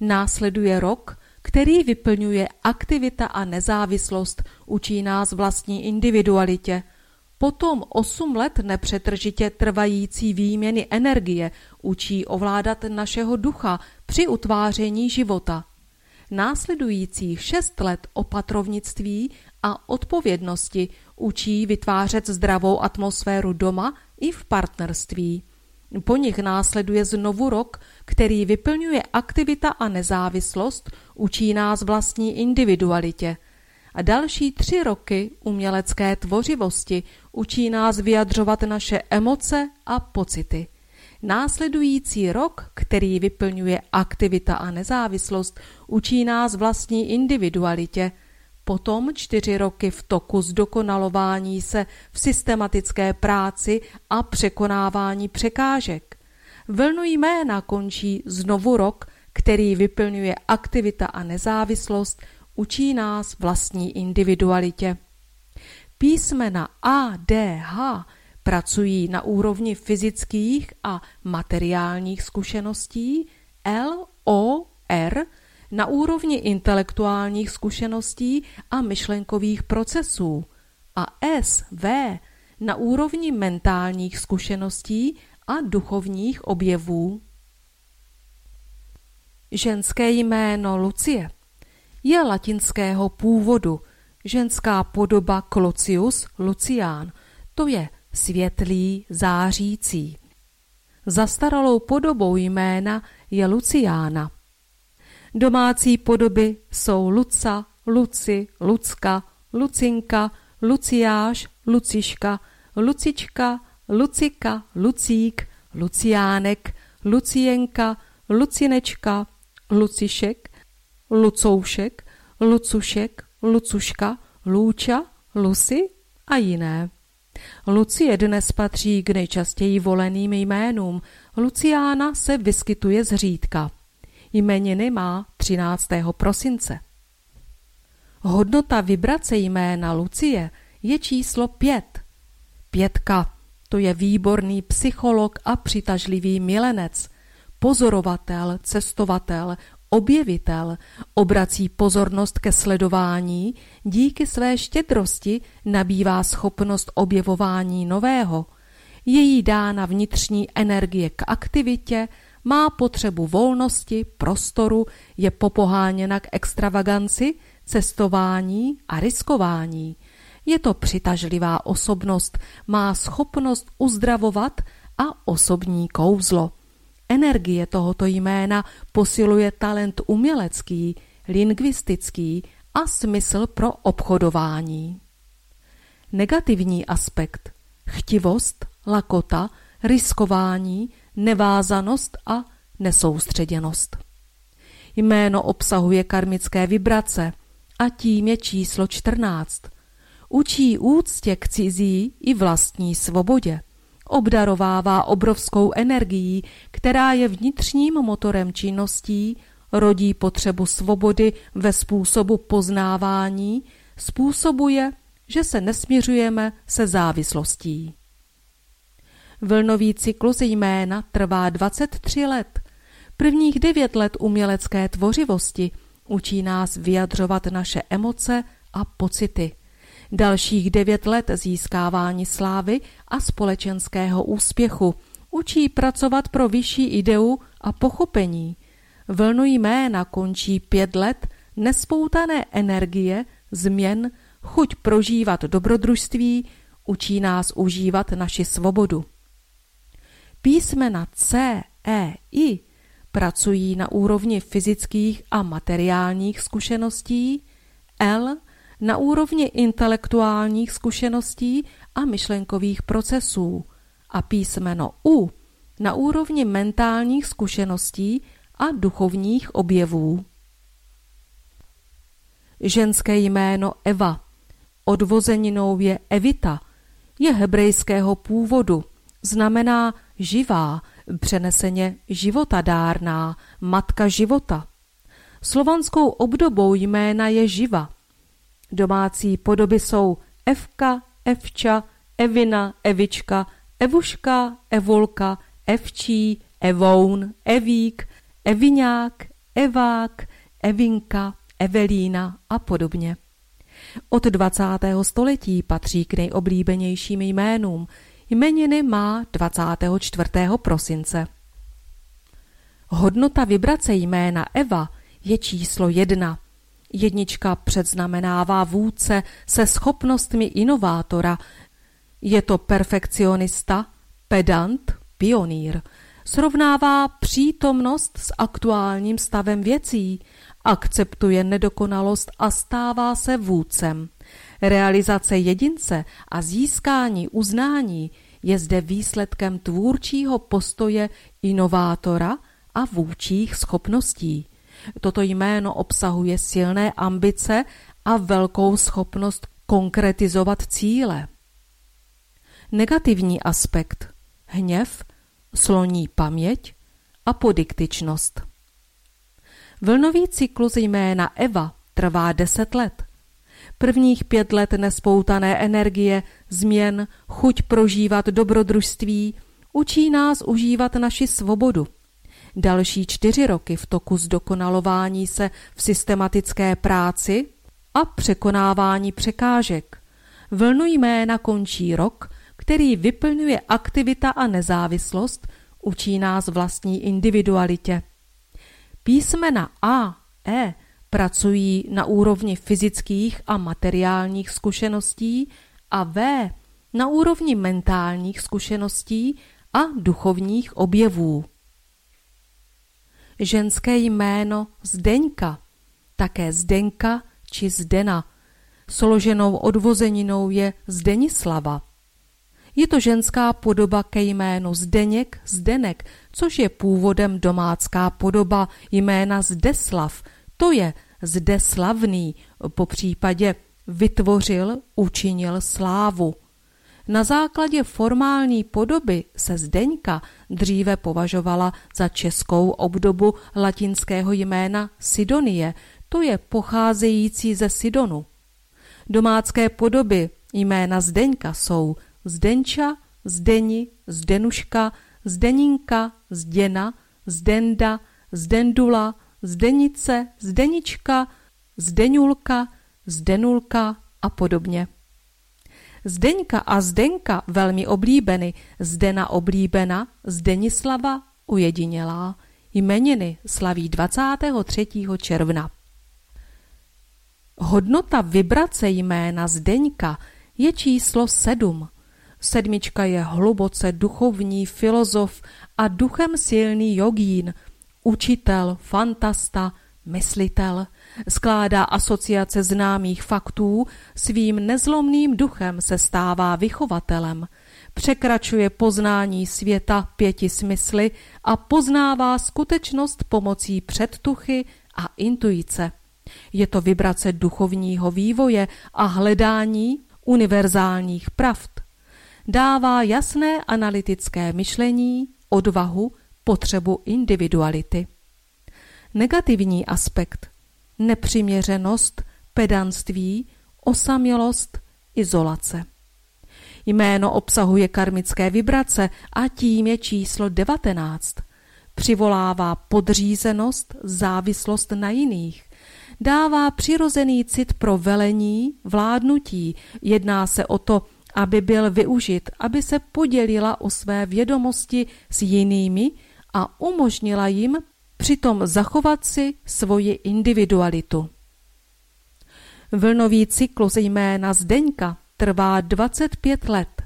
Následuje rok, který vyplňuje aktivita a nezávislost, učí nás vlastní individualitě – Potom osm let nepřetržitě trvající výměny energie učí ovládat našeho ducha při utváření života. Následujících šest let opatrovnictví a odpovědnosti učí vytvářet zdravou atmosféru doma i v partnerství. Po nich následuje znovu rok, který vyplňuje aktivita a nezávislost, učí nás vlastní individualitě – a další tři roky umělecké tvořivosti učí nás vyjadřovat naše emoce a pocity. Následující rok, který vyplňuje aktivita a nezávislost, učí nás vlastní individualitě. Potom čtyři roky v toku zdokonalování se v systematické práci a překonávání překážek. Vlnu jména končí znovu rok, který vyplňuje aktivita a nezávislost, učí nás vlastní individualitě. Písmena A, D, H pracují na úrovni fyzických a materiálních zkušeností, L, O, R na úrovni intelektuálních zkušeností a myšlenkových procesů a S, V na úrovni mentálních zkušeností a duchovních objevů. Ženské jméno Lucie je latinského původu. Ženská podoba Klocius Lucián, to je světlý, zářící. Zastaralou podobou jména je Luciána. Domácí podoby jsou Luca, Luci, Lucka, Lucinka, Luciáš, Luciška, Lucička, Lucika, Lucík, Luciánek, Lucienka, Lucinečka, Lucišek, Lucoušek, Lucušek, Lucuška, Lůča, Lucy a jiné. Lucie dnes patří k nejčastěji voleným jménům. Luciána se vyskytuje zřídka. Jmeniny má 13. prosince. Hodnota vibrace jména Lucie je číslo pět. Pětka, to je výborný psycholog a přitažlivý milenec, pozorovatel, cestovatel, objevitel obrací pozornost ke sledování, díky své štědrosti nabývá schopnost objevování nového. Její dána vnitřní energie k aktivitě, má potřebu volnosti, prostoru, je popoháněna k extravaganci, cestování a riskování. Je to přitažlivá osobnost, má schopnost uzdravovat a osobní kouzlo. Energie tohoto jména posiluje talent umělecký, lingvistický a smysl pro obchodování. Negativní aspekt chtivost, lakota, riskování, nevázanost a nesoustředěnost. Jméno obsahuje karmické vibrace a tím je číslo 14. Učí úctě k cizí i vlastní svobodě obdarovává obrovskou energií, která je vnitřním motorem činností, rodí potřebu svobody ve způsobu poznávání, způsobuje, že se nesměřujeme se závislostí. Vlnový cyklus jména trvá 23 let. Prvních devět let umělecké tvořivosti učí nás vyjadřovat naše emoce a pocity. Dalších devět let získávání slávy a společenského úspěchu učí pracovat pro vyšší ideu a pochopení. Vlnu jména končí pět let nespoutané energie, změn, chuť prožívat dobrodružství, učí nás užívat naši svobodu. Písmena C, E, I pracují na úrovni fyzických a materiálních zkušeností, L na úrovni intelektuálních zkušeností a myšlenkových procesů a písmeno U na úrovni mentálních zkušeností a duchovních objevů. Ženské jméno Eva, odvozeninou je Evita, je hebrejského původu, znamená živá, přeneseně životadárná, matka života. Slovanskou obdobou jména je živa. Domácí podoby jsou Evka, Evča, Evina, Evička, Evuška, Evulka, Evčí, Evoun, Evík, Eviňák, Evák, Evinka, Evelína a podobně. Od 20. století patří k nejoblíbenějším jménům. Jmeniny má 24. prosince. Hodnota vibrace jména Eva je číslo jedna. Jednička předznamenává vůdce se schopnostmi inovátora. Je to perfekcionista, pedant, pionýr. Srovnává přítomnost s aktuálním stavem věcí, akceptuje nedokonalost a stává se vůdcem. Realizace jedince a získání uznání je zde výsledkem tvůrčího postoje inovátora a vůčích schopností. Toto jméno obsahuje silné ambice a velkou schopnost konkretizovat cíle. Negativní aspekt hněv, sloní paměť a podiktičnost. Vlnový cyklus jména Eva trvá deset let. Prvních pět let nespoutané energie, změn, chuť prožívat dobrodružství, učí nás užívat naši svobodu. Další čtyři roky v toku zdokonalování se v systematické práci a překonávání překážek. Vlnu jména končí rok, který vyplňuje aktivita a nezávislost, učí nás vlastní individualitě. Písmena A, E pracují na úrovni fyzických a materiálních zkušeností a V na úrovni mentálních zkušeností a duchovních objevů. Ženské jméno Zdeňka, také Zdenka či Zdena, složenou odvozeninou je Zdenislava. Je to ženská podoba ke jménu Zdeněk, Zdenek, což je původem domácká podoba jména Zdeslav, to je Zdeslavný, po případě vytvořil, učinil slávu. Na základě formální podoby se Zdeňka dříve považovala za českou obdobu latinského jména Sidonie, to je pocházející ze Sidonu. Domácké podoby jména Zdeňka jsou Zdenča, Zdeni, Zdenuška, Zdeninka, Zděna, Zdenda, Zdendula, Zdenice, Zdenička, Zdeňulka, Zdenulka a podobně. Zdeňka a Zdenka velmi oblíbeny, Zdena oblíbena, Zdenislava ujedinělá. Jmeniny slaví 23. června. Hodnota vibrace jména Zdeňka je číslo sedm. Sedmička je hluboce duchovní filozof a duchem silný jogín, učitel, fantasta, myslitel, skládá asociace známých faktů, svým nezlomným duchem se stává vychovatelem, překračuje poznání světa pěti smysly a poznává skutečnost pomocí předtuchy a intuice. Je to vibrace duchovního vývoje a hledání univerzálních pravd. Dává jasné analytické myšlení, odvahu, potřebu individuality. Negativní aspekt nepřiměřenost, pedanství, osamělost, izolace. Jméno obsahuje karmické vibrace a tím je číslo 19. Přivolává podřízenost, závislost na jiných. Dává přirozený cit pro velení, vládnutí. Jedná se o to, aby byl využit, aby se podělila o své vědomosti s jinými a umožnila jim přitom zachovat si svoji individualitu. Vlnový cyklus jména Zdeňka trvá 25 let.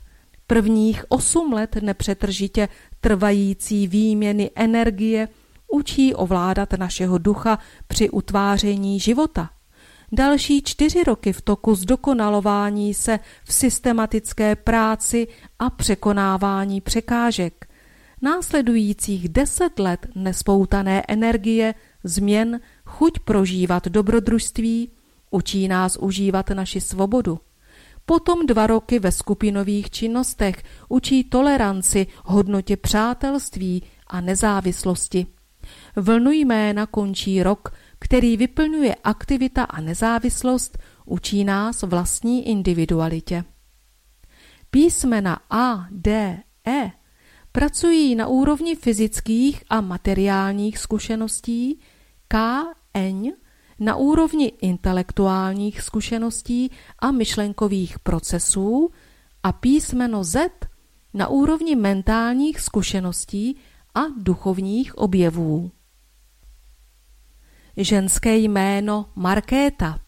Prvních 8 let nepřetržitě trvající výměny energie učí ovládat našeho ducha při utváření života. Další čtyři roky v toku zdokonalování se v systematické práci a překonávání překážek. Následujících deset let nespoutané energie, změn, chuť prožívat dobrodružství, učí nás užívat naši svobodu. Potom dva roky ve skupinových činnostech učí toleranci, hodnotě přátelství a nezávislosti. Vlnu jména končí rok, který vyplňuje aktivita a nezávislost, učí nás vlastní individualitě. Písmena A, D, E pracují na úrovni fyzických a materiálních zkušeností, K, N na úrovni intelektuálních zkušeností a myšlenkových procesů a písmeno Z na úrovni mentálních zkušeností a duchovních objevů. Ženské jméno Markéta.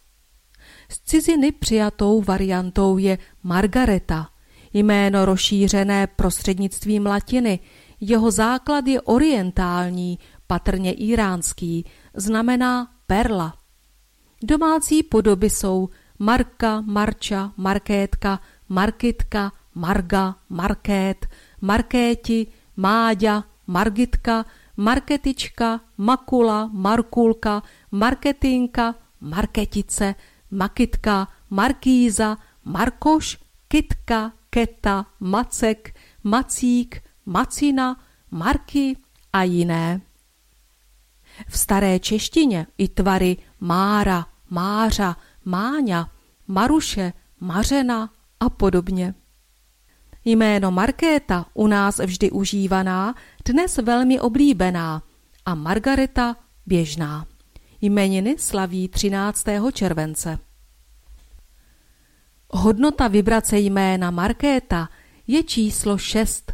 Z ciziny přijatou variantou je Margareta, jméno rozšířené prostřednictvím latiny. Jeho základ je orientální, patrně iránský, znamená perla. Domácí podoby jsou Marka, Marča, Markétka, Markitka, Marga, Markét, Markéti, Máďa, Margitka, Marketička, Makula, Markulka, Marketinka, Marketice, Makitka, Markýza, Markoš, Kitka, Keta, Macek, Macík, Macina, Marky a jiné. V staré češtině i tvary Mára, Mářa, Máňa, Maruše, Mařena a podobně. Jméno Markéta u nás vždy užívaná, dnes velmi oblíbená a Margareta běžná. Jmeniny slaví 13. července. Hodnota vibrace jména Markéta je číslo 6.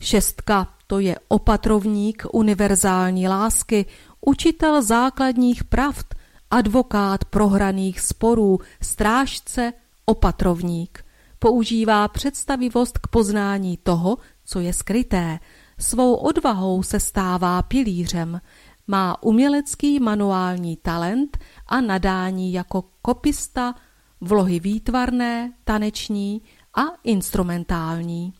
Šestka to je opatrovník univerzální lásky, učitel základních pravd, advokát prohraných sporů, strážce, opatrovník. Používá představivost k poznání toho, co je skryté. Svou odvahou se stává pilířem. Má umělecký manuální talent a nadání jako kopista, vlohy výtvarné, taneční a instrumentální.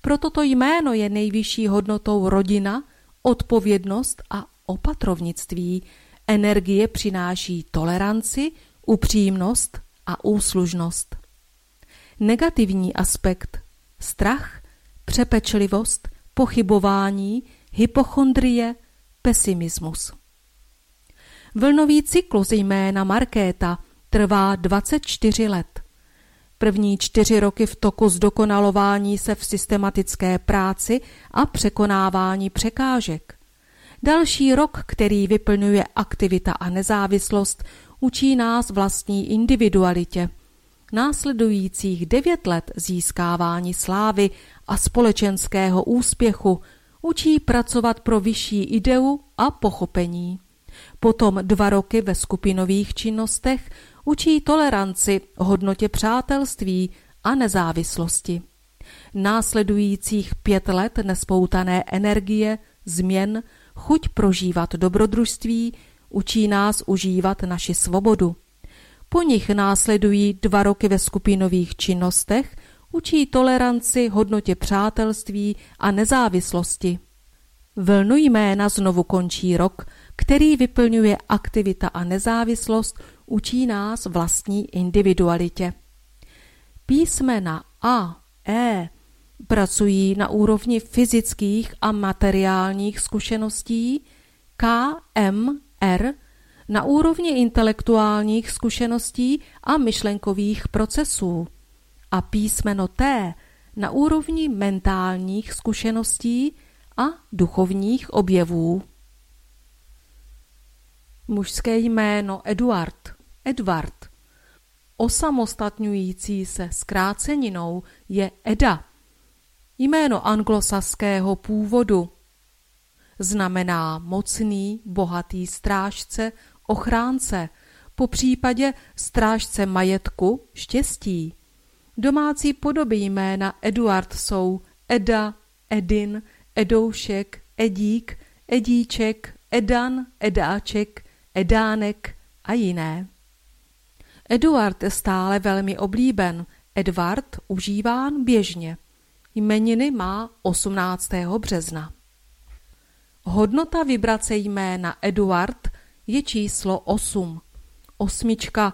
Proto to jméno je nejvyšší hodnotou rodina, odpovědnost a opatrovnictví. Energie přináší toleranci, upřímnost a úslužnost. Negativní aspekt strach, přepečlivost, pochybování, hypochondrie, pesimismus. Vlnový cyklus jména Markéta trvá 24 let. První čtyři roky v toku zdokonalování se v systematické práci a překonávání překážek. Další rok, který vyplňuje aktivita a nezávislost, učí nás vlastní individualitě. Následujících devět let získávání slávy a společenského úspěchu učí pracovat pro vyšší ideu a pochopení. Potom dva roky ve skupinových činnostech učí toleranci, hodnotě přátelství a nezávislosti. Následujících pět let nespoutané energie, změn, chuť prožívat dobrodružství, učí nás užívat naši svobodu. Po nich následují dva roky ve skupinových činnostech, učí toleranci, hodnotě přátelství a nezávislosti. Vlnu jména znovu končí rok, který vyplňuje aktivita a nezávislost, učí nás vlastní individualitě. Písmena A, E pracují na úrovni fyzických a materiálních zkušeností, KMR na úrovni intelektuálních zkušeností a myšlenkových procesů a písmeno T na úrovni mentálních zkušeností a duchovních objevů. Mužské jméno Eduard, Edward, osamostatňující se zkráceninou je Eda, jméno anglosaského původu. Znamená mocný, bohatý strážce, ochránce, po případě strážce majetku, štěstí. Domácí podoby jména Eduard jsou Eda, Edin, Edoušek, Edík, Edíček, Edan, Edáček, Edánek a jiné. Eduard je stále velmi oblíben, Edward užíván běžně. Jmeniny má 18. března. Hodnota vibrace jména Eduard je číslo 8. Osmička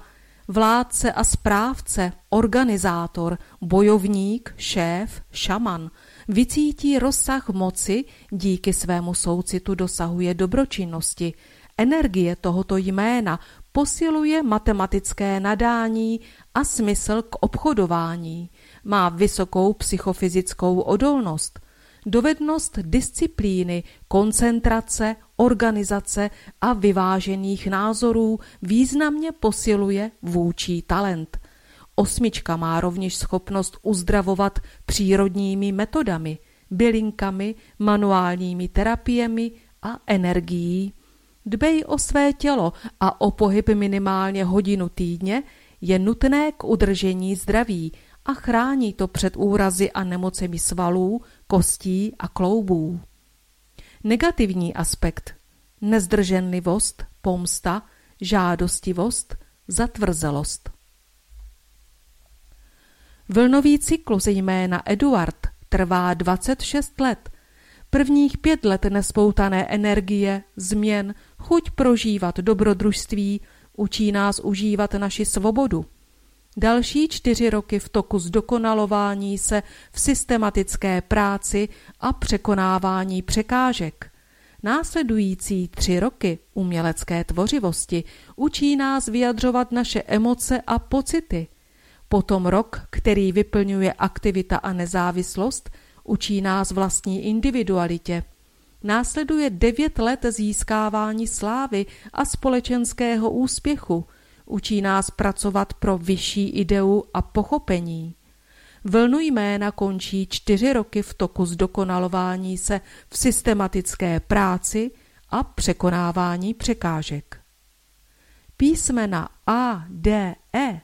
vládce a správce, organizátor, bojovník, šéf, šaman, vycítí rozsah moci, díky svému soucitu dosahuje dobročinnosti. Energie tohoto jména posiluje matematické nadání a smysl k obchodování. Má vysokou psychofyzickou odolnost – dovednost disciplíny, koncentrace, organizace a vyvážených názorů významně posiluje vůči talent. Osmička má rovněž schopnost uzdravovat přírodními metodami, bylinkami, manuálními terapiemi a energií. Dbej o své tělo a o pohyb minimálně hodinu týdně je nutné k udržení zdraví a chrání to před úrazy a nemocemi svalů, kostí a kloubů. Negativní aspekt nezdrženlivost, pomsta, žádostivost, zatvrzelost. Vlnový cyklus jména Eduard trvá 26 let. Prvních pět let nespoutané energie, změn, chuť prožívat dobrodružství učí nás užívat naši svobodu – Další čtyři roky v toku zdokonalování se v systematické práci a překonávání překážek. Následující tři roky umělecké tvořivosti učí nás vyjadřovat naše emoce a pocity. Potom rok, který vyplňuje aktivita a nezávislost, učí nás vlastní individualitě. Následuje devět let získávání slávy a společenského úspěchu – Učí nás pracovat pro vyšší ideu a pochopení. Vlnu jména končí čtyři roky v toku zdokonalování se v systematické práci a překonávání překážek. Písmena A, D, E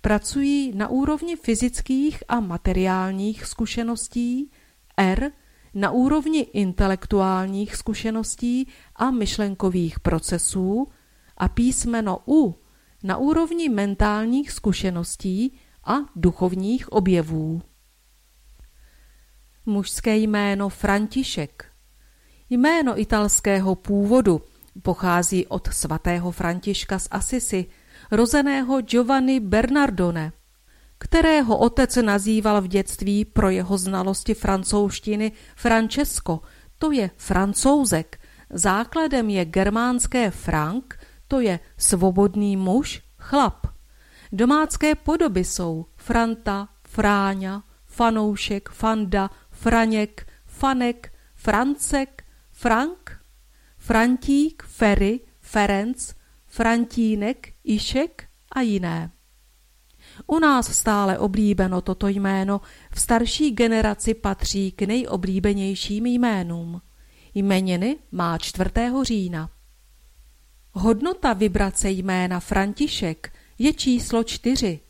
pracují na úrovni fyzických a materiálních zkušeností, R na úrovni intelektuálních zkušeností a myšlenkových procesů a písmeno U na úrovni mentálních zkušeností a duchovních objevů. Mužské jméno František. Jméno italského původu pochází od svatého Františka z Asisi, rozeného Giovanni Bernardone, kterého otec nazýval v dětství pro jeho znalosti francouzštiny Francesco, to je francouzek, základem je germánské frank, to je svobodný muž, chlap. Domácké podoby jsou Franta, Fráňa, Fanoušek, Fanda, Franěk, Fanek, Francek, Frank, Frantík, Ferry, Ferenc, Frantínek, Išek a jiné. U nás stále oblíbeno toto jméno, v starší generaci patří k nejoblíbenějším jménům. Jmeniny má 4. října. Hodnota vibrace jména František je číslo čtyři.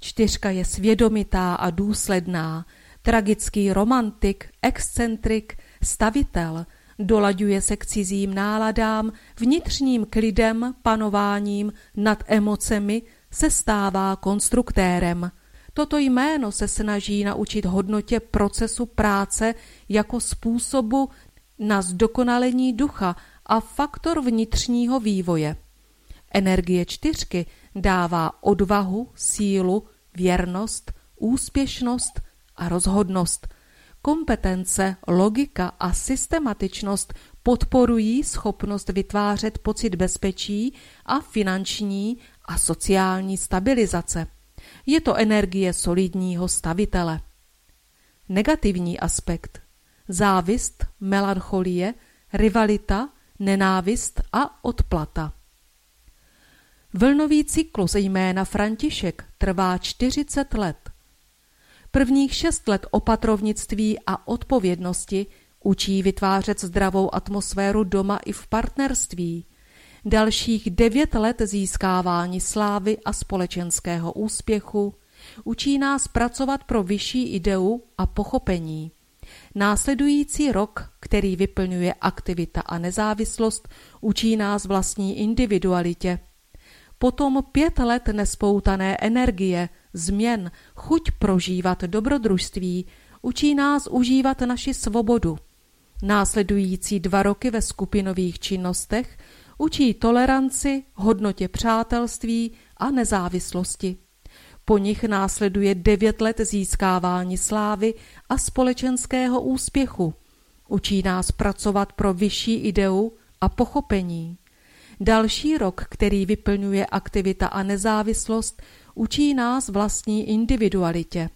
Čtyřka je svědomitá a důsledná, tragický romantik, excentrik, stavitel, dolaďuje se k cizím náladám, vnitřním klidem, panováním nad emocemi, se stává konstruktérem. Toto jméno se snaží naučit hodnotě procesu práce jako způsobu na zdokonalení ducha a faktor vnitřního vývoje. Energie čtyřky dává odvahu, sílu, věrnost, úspěšnost a rozhodnost, kompetence, logika a systematičnost podporují schopnost vytvářet pocit bezpečí a finanční a sociální stabilizace. Je to energie solidního stavitele. Negativní aspekt. Závist, melancholie, rivalita, nenávist a odplata. Vlnový cyklus jména František trvá 40 let. Prvních šest let opatrovnictví a odpovědnosti učí vytvářet zdravou atmosféru doma i v partnerství. Dalších devět let získávání slávy a společenského úspěchu učí nás pracovat pro vyšší ideu a pochopení. Následující rok, který vyplňuje aktivita a nezávislost, učí nás vlastní individualitě. Potom pět let nespoutané energie, změn, chuť prožívat dobrodružství, učí nás užívat naši svobodu. Následující dva roky ve skupinových činnostech učí toleranci, hodnotě přátelství a nezávislosti. Po nich následuje devět let získávání slávy a společenského úspěchu. Učí nás pracovat pro vyšší ideu a pochopení. Další rok, který vyplňuje aktivita a nezávislost, učí nás vlastní individualitě.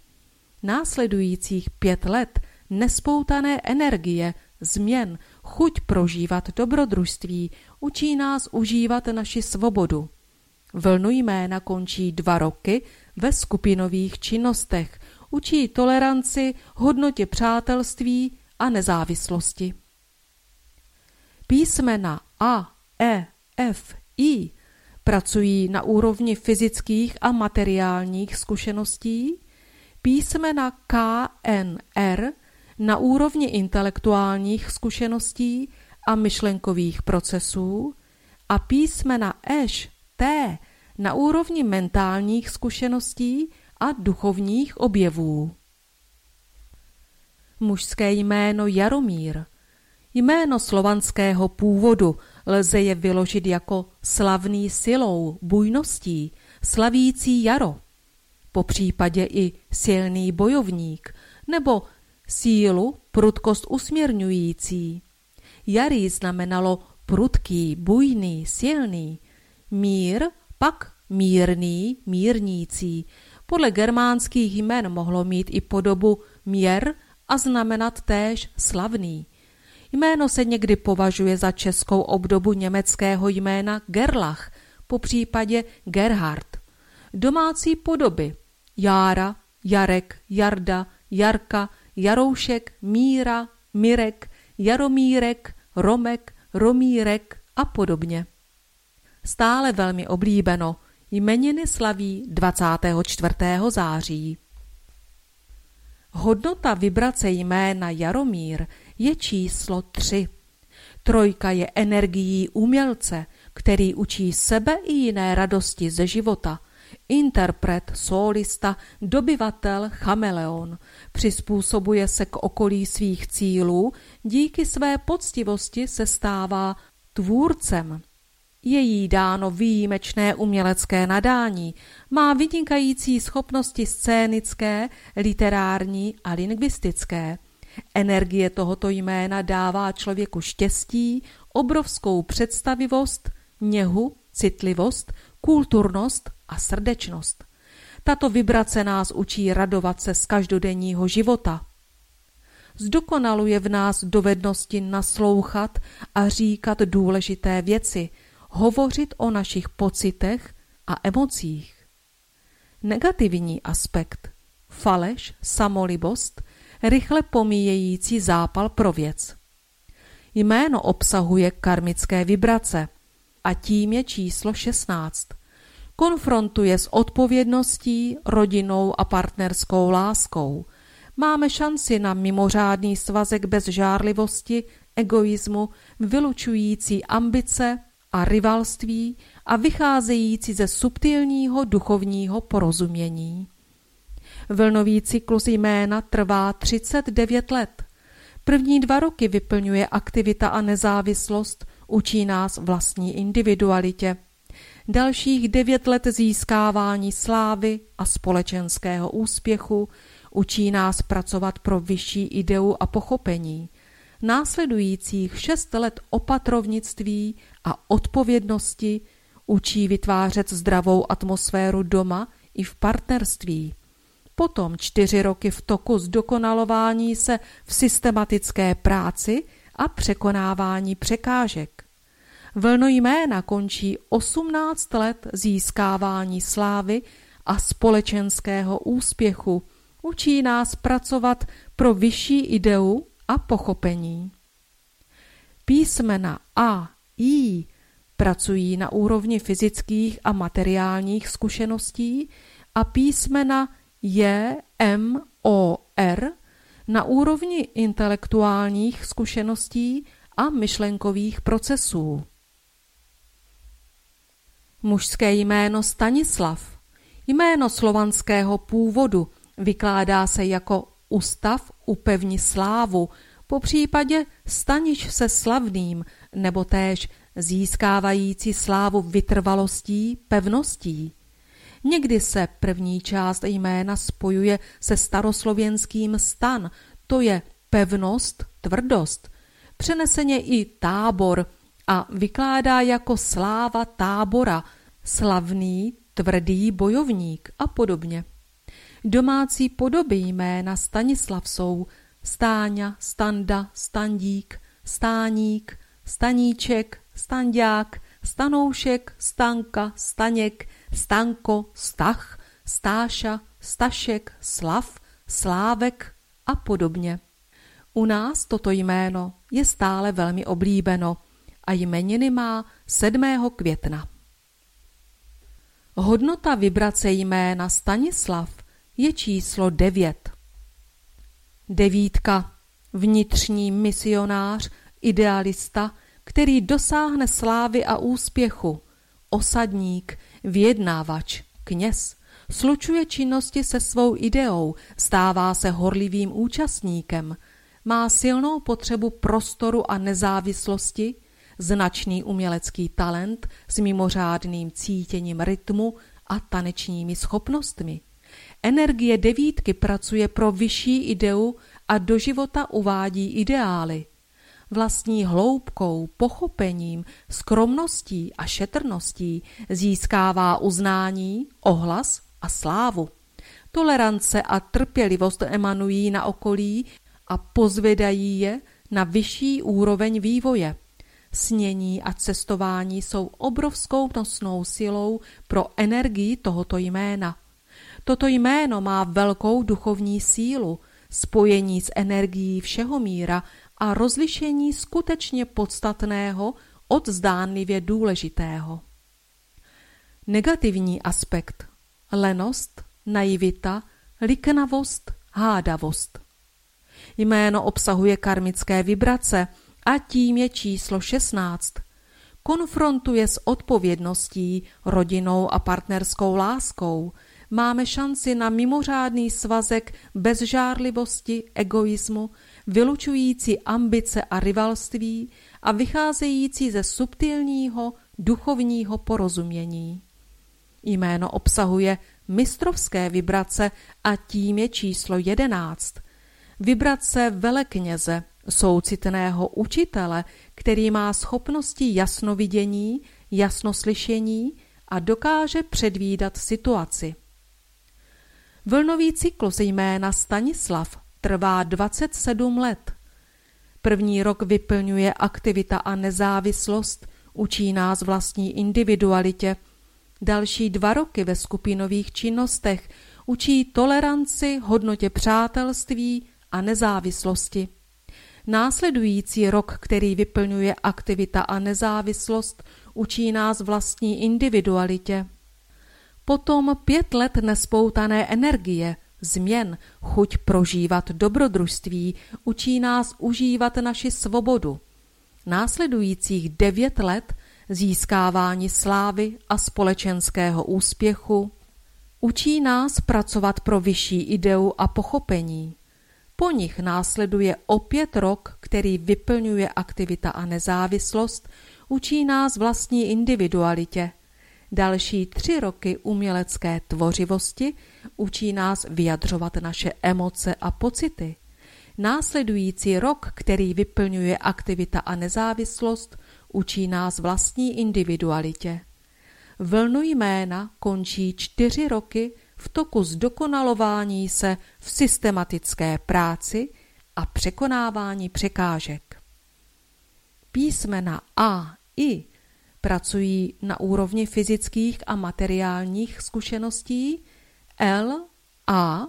Následujících pět let nespoutané energie, změn, chuť prožívat dobrodružství, učí nás užívat naši svobodu. Vlnu jména končí dva roky ve skupinových činnostech, učí toleranci, hodnotě přátelství a nezávislosti. Písmena A, E, F, I pracují na úrovni fyzických a materiálních zkušeností, písmena K, N, R na úrovni intelektuálních zkušeností a myšlenkových procesů a písmena Eš, T na úrovni mentálních zkušeností a duchovních objevů. Mužské jméno Jaromír, jméno slovanského původu, lze je vyložit jako slavný silou, bujností, slavící jaro, po případě i silný bojovník, nebo sílu, prudkost usměrňující. Jarý znamenalo prudký, bujný, silný, mír pak mírný, mírnící. Podle germánských jmen mohlo mít i podobu měr a znamenat též slavný. Jméno se někdy považuje za českou obdobu německého jména Gerlach, po případě Gerhard. Domácí podoby Jára, Jarek, Jarda, Jarka, Jaroušek, Míra, Mirek, Jaromírek, Romek, Romírek a podobně. Stále velmi oblíbeno, jmeniny slaví 24. září. Hodnota vibrace jména Jaromír je číslo 3. Trojka je energií umělce, který učí sebe i jiné radosti ze života. Interpret, solista, dobyvatel, chameleon. Přizpůsobuje se k okolí svých cílů, díky své poctivosti se stává tvůrcem. Je jí dáno výjimečné umělecké nadání, má vynikající schopnosti scénické, literární a lingvistické. Energie tohoto jména dává člověku štěstí, obrovskou představivost, něhu, citlivost, kulturnost a srdečnost. Tato vibrace nás učí radovat se z každodenního života. Zdokonaluje v nás dovednosti naslouchat a říkat důležité věci, hovořit o našich pocitech a emocích. Negativní aspekt, faleš, samolibost, rychle pomíjející zápal pro věc. Jméno obsahuje karmické vibrace a tím je číslo 16. Konfrontuje s odpovědností, rodinou a partnerskou láskou. Máme šanci na mimořádný svazek bez žárlivosti, egoismu, vylučující ambice a rivalství a vycházející ze subtilního duchovního porozumění. Vlnový cyklus jména trvá 39 let. První dva roky vyplňuje aktivita a nezávislost, učí nás vlastní individualitě. Dalších devět let získávání slávy a společenského úspěchu Učí nás pracovat pro vyšší ideu a pochopení. Následujících šest let opatrovnictví a odpovědnosti učí vytvářet zdravou atmosféru doma i v partnerství. Potom čtyři roky v toku zdokonalování se v systematické práci a překonávání překážek. Vlno jména končí 18 let získávání slávy a společenského úspěchu. Učí nás pracovat pro vyšší ideu a pochopení. Písmena A, I pracují na úrovni fyzických a materiálních zkušeností a písmena J, M, O, R na úrovni intelektuálních zkušeností a myšlenkových procesů. Mužské jméno Stanislav, jméno slovanského původu, vykládá se jako ustav upevni slávu, po případě staniš se slavným, nebo též získávající slávu vytrvalostí, pevností. Někdy se první část jména spojuje se staroslověnským stan, to je pevnost, tvrdost. Přeneseně i tábor a vykládá jako sláva tábora, slavný, tvrdý bojovník a podobně. Domácí podoby jména Stanislav jsou Stáňa, Standa, Standík, Stáník, Staníček, Standák, Stanoušek, Stanka, Staněk, Stanko, Stach, Stáša, Stašek, Slav, Slávek a podobně. U nás toto jméno je stále velmi oblíbeno a jmeniny má 7. května. Hodnota vibrace jména Stanislav je číslo 9. Devítka. Vnitřní misionář, idealista, který dosáhne slávy a úspěchu. Osadník, vyjednávač, kněz. Slučuje činnosti se svou ideou, stává se horlivým účastníkem, má silnou potřebu prostoru a nezávislosti, značný umělecký talent s mimořádným cítěním rytmu a tanečními schopnostmi. Energie devítky pracuje pro vyšší ideu a do života uvádí ideály. Vlastní hloubkou, pochopením, skromností a šetrností získává uznání, ohlas a slávu. Tolerance a trpělivost emanují na okolí a pozvedají je na vyšší úroveň vývoje. Snění a cestování jsou obrovskou nosnou silou pro energii tohoto jména. Toto jméno má velkou duchovní sílu, spojení s energií všeho míra a rozlišení skutečně podstatného od zdánlivě důležitého. Negativní aspekt lenost, naivita, liknavost, hádavost. Jméno obsahuje karmické vibrace a tím je číslo 16. Konfrontuje s odpovědností, rodinou a partnerskou láskou, máme šanci na mimořádný svazek bezžárlivosti, egoismu, vylučující ambice a rivalství a vycházející ze subtilního duchovního porozumění. Jméno obsahuje mistrovské vibrace a tím je číslo jedenáct. Vibrace velekněze, soucitného učitele, který má schopnosti jasnovidění, jasnoslyšení a dokáže předvídat situaci. Vlnový cyklus jména Stanislav trvá 27 let. První rok vyplňuje aktivita a nezávislost, učí nás vlastní individualitě. Další dva roky ve skupinových činnostech učí toleranci, hodnotě přátelství a nezávislosti. Následující rok, který vyplňuje aktivita a nezávislost, učí nás vlastní individualitě. Potom pět let nespoutané energie, změn, chuť prožívat dobrodružství, učí nás užívat naši svobodu. Následujících devět let získávání slávy a společenského úspěchu učí nás pracovat pro vyšší ideu a pochopení. Po nich následuje opět rok, který vyplňuje aktivita a nezávislost, učí nás vlastní individualitě, Další tři roky umělecké tvořivosti učí nás vyjadřovat naše emoce a pocity. Následující rok, který vyplňuje aktivita a nezávislost, učí nás vlastní individualitě. Vlnu jména končí čtyři roky v toku zdokonalování se v systematické práci a překonávání překážek. Písmena A, I pracují na úrovni fyzických a materiálních zkušeností, L, A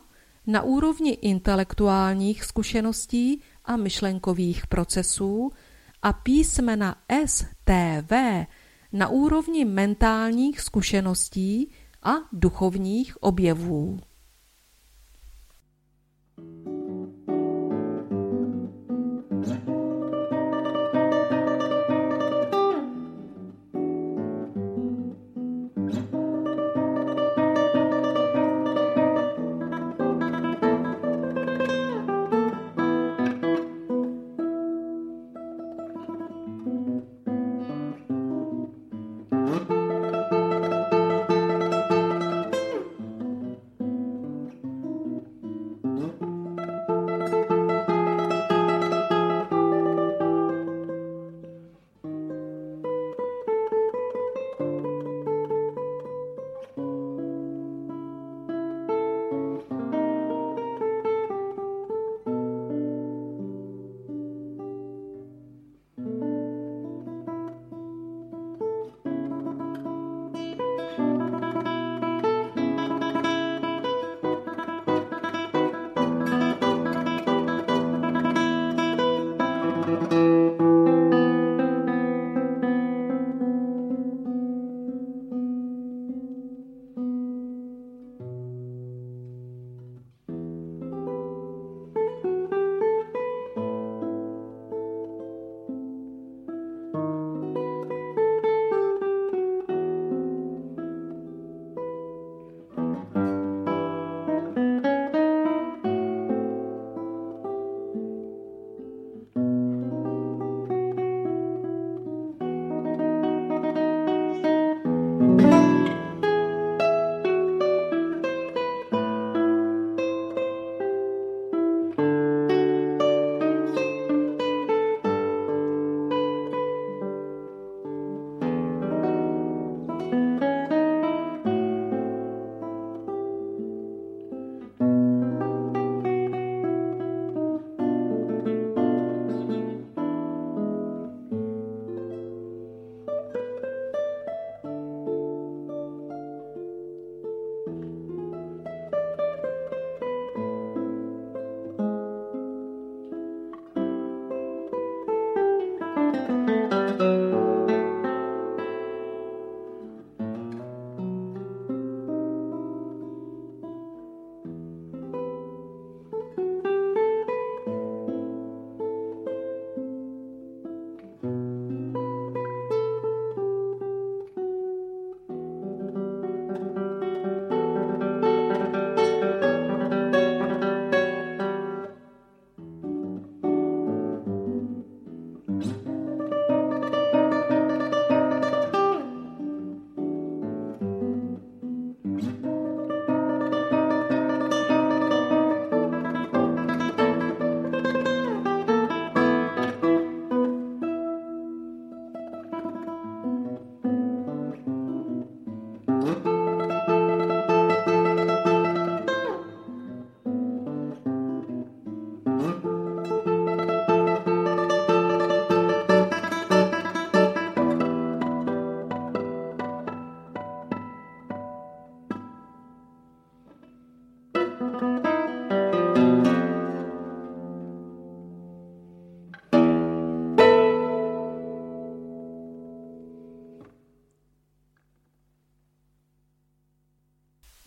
na úrovni intelektuálních zkušeností a myšlenkových procesů a písmena S, T, V na úrovni mentálních zkušeností a duchovních objevů.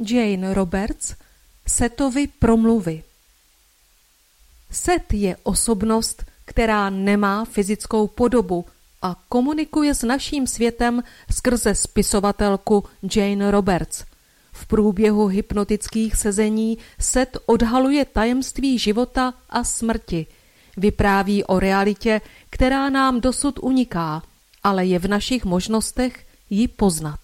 Jane Roberts Setovy promluvy Set je osobnost, která nemá fyzickou podobu a komunikuje s naším světem skrze spisovatelku Jane Roberts. V průběhu hypnotických sezení Set odhaluje tajemství života a smrti. Vypráví o realitě, která nám dosud uniká, ale je v našich možnostech ji poznat.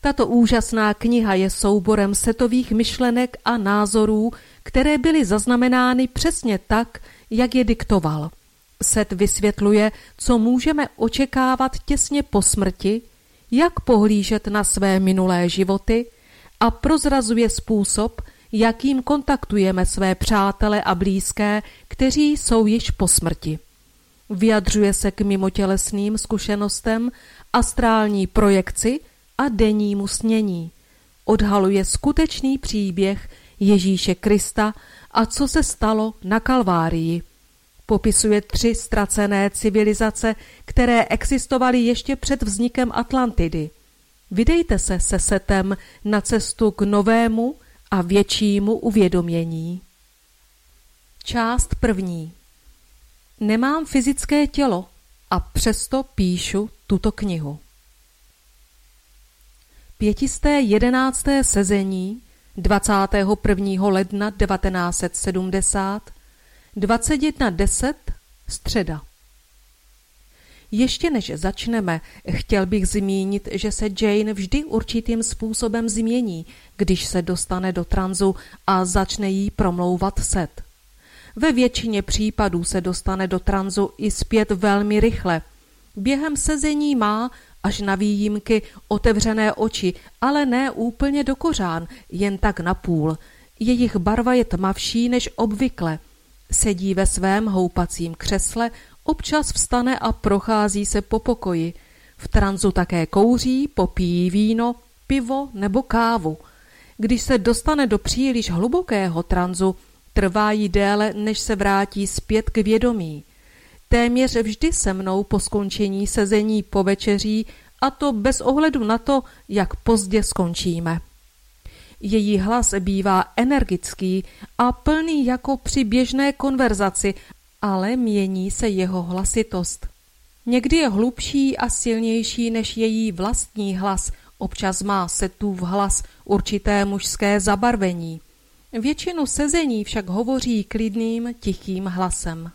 Tato úžasná kniha je souborem setových myšlenek a názorů, které byly zaznamenány přesně tak, jak je diktoval. Set vysvětluje, co můžeme očekávat těsně po smrti, jak pohlížet na své minulé životy a prozrazuje způsob, jakým kontaktujeme své přátele a blízké, kteří jsou již po smrti. Vyjadřuje se k mimotělesným zkušenostem, astrální projekci a dennímu snění. Odhaluje skutečný příběh Ježíše Krista a co se stalo na Kalvárii. Popisuje tři ztracené civilizace, které existovaly ještě před vznikem Atlantidy. Vydejte se se setem na cestu k novému a většímu uvědomění. Část první. Nemám fyzické tělo a přesto píšu tuto knihu. Pětisté jedenácté sezení 21. ledna 1970 21.10 středa ještě než začneme, chtěl bych zmínit, že se Jane vždy určitým způsobem změní, když se dostane do tranzu a začne jí promlouvat set. Ve většině případů se dostane do tranzu i zpět velmi rychle. Během sezení má, až na výjimky, otevřené oči, ale ne úplně do kořán, jen tak na půl. Jejich barva je tmavší než obvykle. Sedí ve svém houpacím křesle, občas vstane a prochází se po pokoji. V tranzu také kouří, popíjí víno, pivo nebo kávu. Když se dostane do příliš hlubokého tranzu, trvá jí déle, než se vrátí zpět k vědomí. Téměř vždy se mnou po skončení sezení povečeří a to bez ohledu na to, jak pozdě skončíme. Její hlas bývá energický a plný jako při běžné konverzaci, ale mění se jeho hlasitost. Někdy je hlubší a silnější než její vlastní hlas, občas má setův hlas určité mužské zabarvení. Většinu sezení však hovoří klidným, tichým hlasem.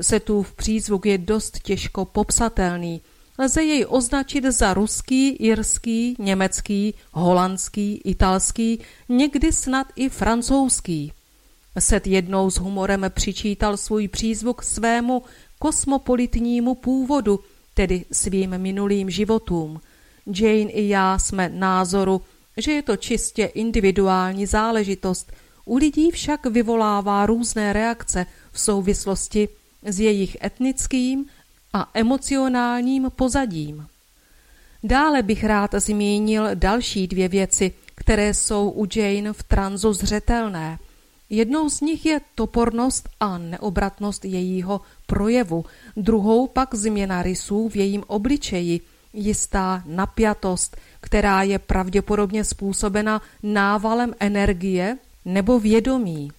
Setův přízvuk je dost těžko popsatelný. Lze jej označit za ruský, irský, německý, holandský, italský, někdy snad i francouzský. Set jednou s humorem přičítal svůj přízvuk svému kosmopolitnímu původu, tedy svým minulým životům. Jane i já jsme názoru, že je to čistě individuální záležitost, u lidí však vyvolává různé reakce v souvislosti s jejich etnickým a emocionálním pozadím. Dále bych rád zmínil další dvě věci, které jsou u Jane v tranzu zřetelné – Jednou z nich je topornost a neobratnost jejího projevu, druhou pak změna rysů v jejím obličeji, jistá napjatost, která je pravděpodobně způsobena návalem energie nebo vědomí.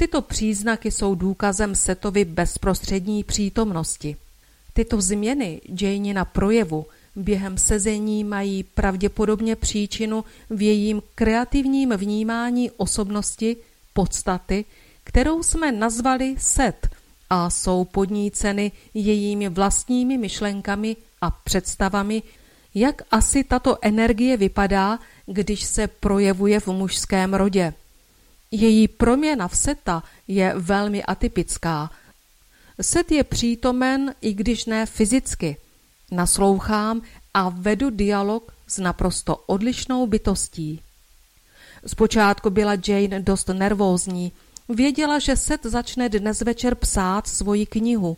Tyto příznaky jsou důkazem Setovy bezprostřední přítomnosti. Tyto změny na projevu během sezení mají pravděpodobně příčinu v jejím kreativním vnímání osobnosti podstaty, kterou jsme nazvali set a jsou podníceny jejími vlastními myšlenkami a představami, jak asi tato energie vypadá, když se projevuje v mužském rodě. Její proměna v seta je velmi atypická. Set je přítomen, i když ne fyzicky. Naslouchám a vedu dialog s naprosto odlišnou bytostí. Zpočátku byla Jane dost nervózní. Věděla, že Seth začne dnes večer psát svoji knihu.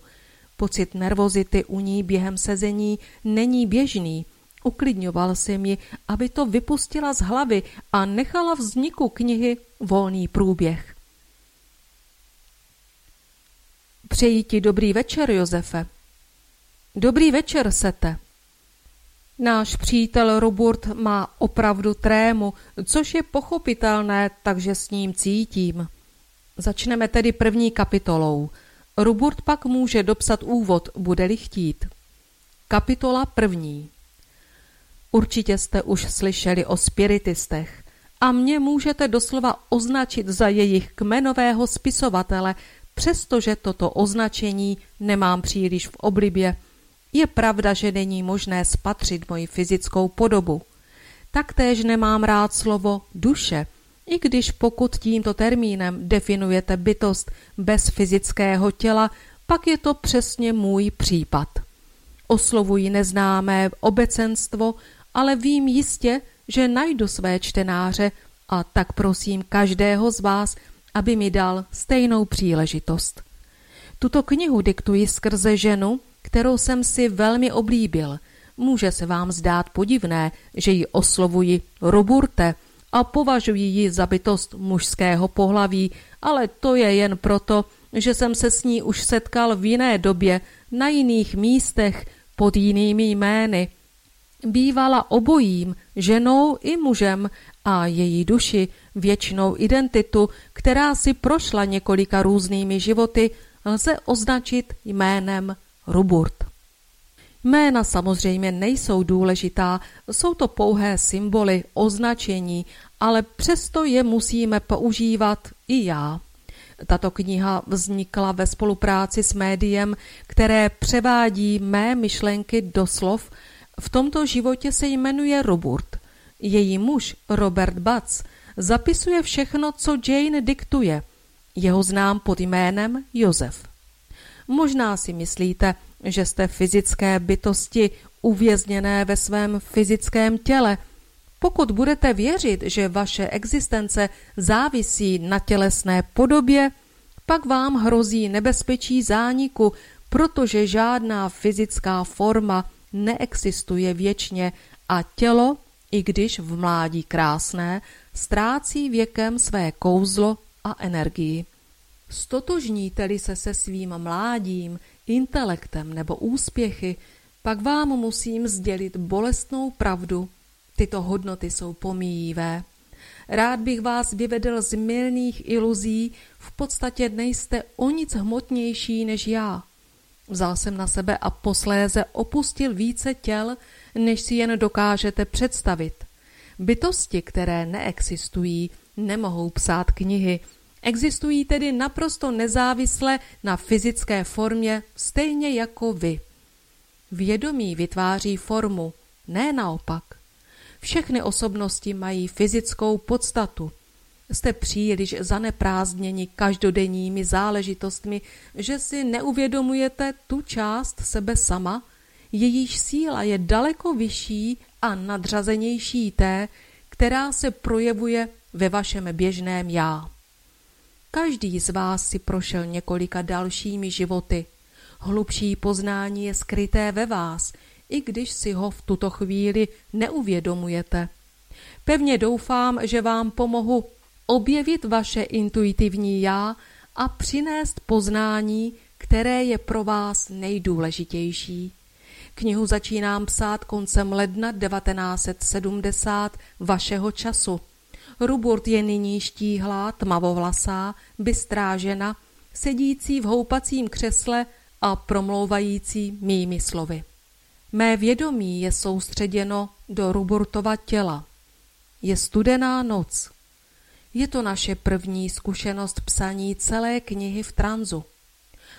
Pocit nervozity u ní během sezení není běžný. Uklidňoval se mi, aby to vypustila z hlavy a nechala vzniku knihy volný průběh. Přeji ti dobrý večer, Josefe. Dobrý večer, Sete. Náš přítel Robert má opravdu trému, což je pochopitelné, takže s ním cítím. Začneme tedy první kapitolou. Robert pak může dopsat úvod, bude-li chtít. Kapitola první. Určitě jste už slyšeli o spiritistech a mě můžete doslova označit za jejich kmenového spisovatele, přestože toto označení nemám příliš v oblibě – je pravda, že není možné spatřit moji fyzickou podobu. Taktéž nemám rád slovo duše, i když pokud tímto termínem definujete bytost bez fyzického těla, pak je to přesně můj případ. Oslovuji neznámé obecenstvo, ale vím jistě, že najdu své čtenáře a tak prosím každého z vás, aby mi dal stejnou příležitost. Tuto knihu diktuji skrze ženu, kterou jsem si velmi oblíbil. Může se vám zdát podivné, že ji oslovuji Roburte a považuji ji za bytost mužského pohlaví, ale to je jen proto, že jsem se s ní už setkal v jiné době, na jiných místech, pod jinými jmény. Bývala obojím, ženou i mužem a její duši, věčnou identitu, která si prošla několika různými životy, lze označit jménem Ruburt. Jména samozřejmě nejsou důležitá, jsou to pouhé symboly, označení, ale přesto je musíme používat i já. Tato kniha vznikla ve spolupráci s médiem, které převádí mé myšlenky do slov. V tomto životě se jmenuje Roburt. Její muž, Robert Batz, zapisuje všechno, co Jane diktuje. Jeho znám pod jménem Josef. Možná si myslíte, že jste fyzické bytosti uvězněné ve svém fyzickém těle. Pokud budete věřit, že vaše existence závisí na tělesné podobě, pak vám hrozí nebezpečí zániku, protože žádná fyzická forma neexistuje věčně a tělo, i když v mládí krásné, ztrácí věkem své kouzlo a energii. Stotožníte-li se se svým mládím, intelektem nebo úspěchy, pak vám musím sdělit bolestnou pravdu. Tyto hodnoty jsou pomíjivé. Rád bych vás vyvedl z milných iluzí, v podstatě nejste o nic hmotnější než já. Vzal jsem na sebe a posléze opustil více těl, než si jen dokážete představit. Bytosti, které neexistují, nemohou psát knihy, Existují tedy naprosto nezávisle na fyzické formě, stejně jako vy. Vědomí vytváří formu, ne naopak. Všechny osobnosti mají fyzickou podstatu. Jste příliš zaneprázdněni každodenními záležitostmi, že si neuvědomujete tu část sebe sama, jejíž síla je daleko vyšší a nadřazenější té, která se projevuje ve vašem běžném já. Každý z vás si prošel několika dalšími životy. Hlubší poznání je skryté ve vás, i když si ho v tuto chvíli neuvědomujete. Pevně doufám, že vám pomohu objevit vaše intuitivní já a přinést poznání, které je pro vás nejdůležitější. Knihu začínám psát koncem ledna 1970 vašeho času. Ruburt je nyní štíhlá, tmavovlasá, bystrá žena, sedící v houpacím křesle a promlouvající mými slovy. Mé vědomí je soustředěno do Ruburtova těla. Je studená noc. Je to naše první zkušenost psaní celé knihy v tranzu.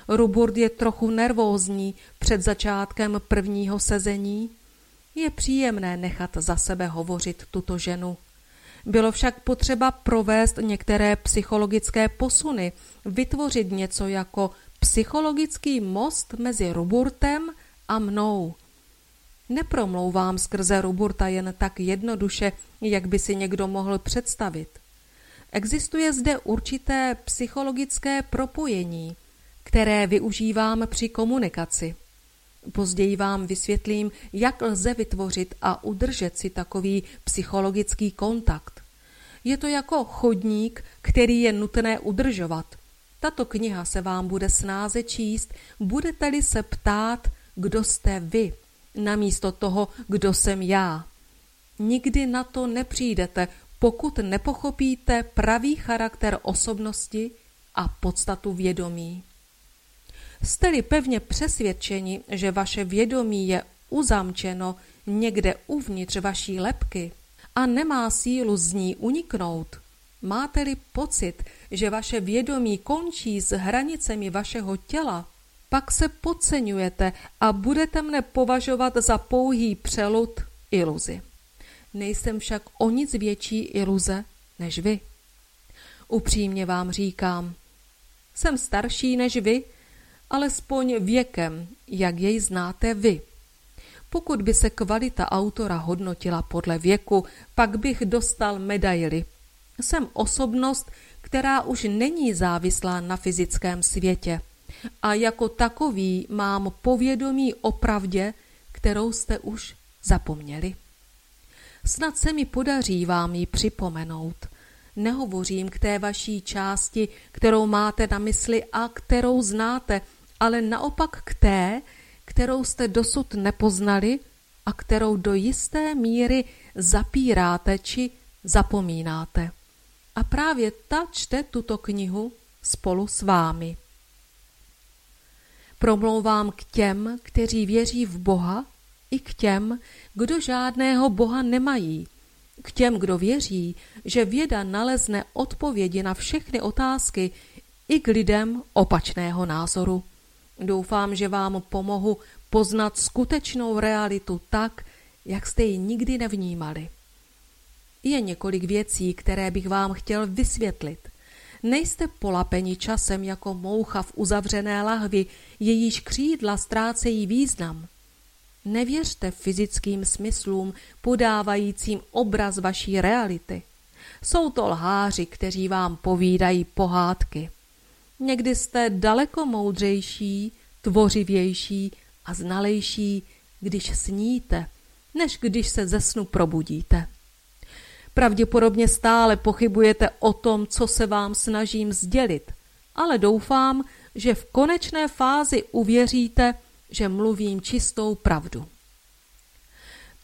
Ruburt je trochu nervózní před začátkem prvního sezení. Je příjemné nechat za sebe hovořit tuto ženu. Bylo však potřeba provést některé psychologické posuny, vytvořit něco jako psychologický most mezi Ruburtem a mnou. Nepromlouvám skrze Ruburta jen tak jednoduše, jak by si někdo mohl představit. Existuje zde určité psychologické propojení, které využívám při komunikaci. Později vám vysvětlím, jak lze vytvořit a udržet si takový psychologický kontakt. Je to jako chodník, který je nutné udržovat. Tato kniha se vám bude snáze číst, budete-li se ptát, kdo jste vy, namísto toho, kdo jsem já. Nikdy na to nepřijdete, pokud nepochopíte pravý charakter osobnosti a podstatu vědomí. Jste-li pevně přesvědčeni, že vaše vědomí je uzamčeno někde uvnitř vaší lepky a nemá sílu z ní uniknout, máte-li pocit, že vaše vědomí končí s hranicemi vašeho těla, pak se podceňujete a budete mne považovat za pouhý přelud iluzi. Nejsem však o nic větší iluze než vy. Upřímně vám říkám, jsem starší než vy, alespoň věkem, jak jej znáte vy. Pokud by se kvalita autora hodnotila podle věku, pak bych dostal medaily. Jsem osobnost, která už není závislá na fyzickém světě. A jako takový mám povědomí o pravdě, kterou jste už zapomněli. Snad se mi podaří vám ji připomenout. Nehovořím k té vaší části, kterou máte na mysli a kterou znáte, ale naopak k té, kterou jste dosud nepoznali a kterou do jisté míry zapíráte či zapomínáte. A právě ta čte tuto knihu spolu s vámi. Promlouvám k těm, kteří věří v Boha, i k těm, kdo žádného Boha nemají, k těm, kdo věří, že věda nalezne odpovědi na všechny otázky, i k lidem opačného názoru. Doufám, že vám pomohu poznat skutečnou realitu tak, jak jste ji nikdy nevnímali. Je několik věcí, které bych vám chtěl vysvětlit. Nejste polapeni časem jako moucha v uzavřené lahvi, jejíž křídla ztrácejí význam. Nevěřte fyzickým smyslům, podávajícím obraz vaší reality. Jsou to lháři, kteří vám povídají pohádky. Někdy jste daleko moudřejší, tvořivější a znalejší, když sníte, než když se ze snu probudíte. Pravděpodobně stále pochybujete o tom, co se vám snažím sdělit, ale doufám, že v konečné fázi uvěříte, že mluvím čistou pravdu.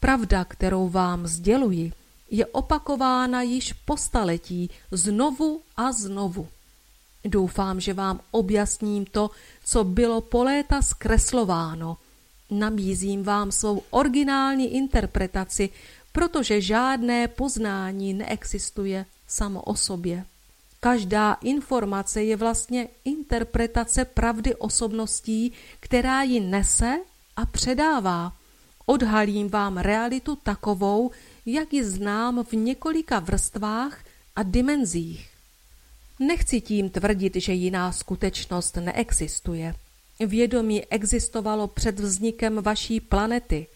Pravda, kterou vám sděluji, je opakována již po staletí znovu a znovu. Doufám, že vám objasním to, co bylo po léta zkreslováno. Nabízím vám svou originální interpretaci, protože žádné poznání neexistuje samo o sobě. Každá informace je vlastně interpretace pravdy osobností, která ji nese a předává. Odhalím vám realitu takovou, jak ji znám v několika vrstvách a dimenzích. Nechci tím tvrdit, že jiná skutečnost neexistuje. Vědomí existovalo před vznikem vaší planety.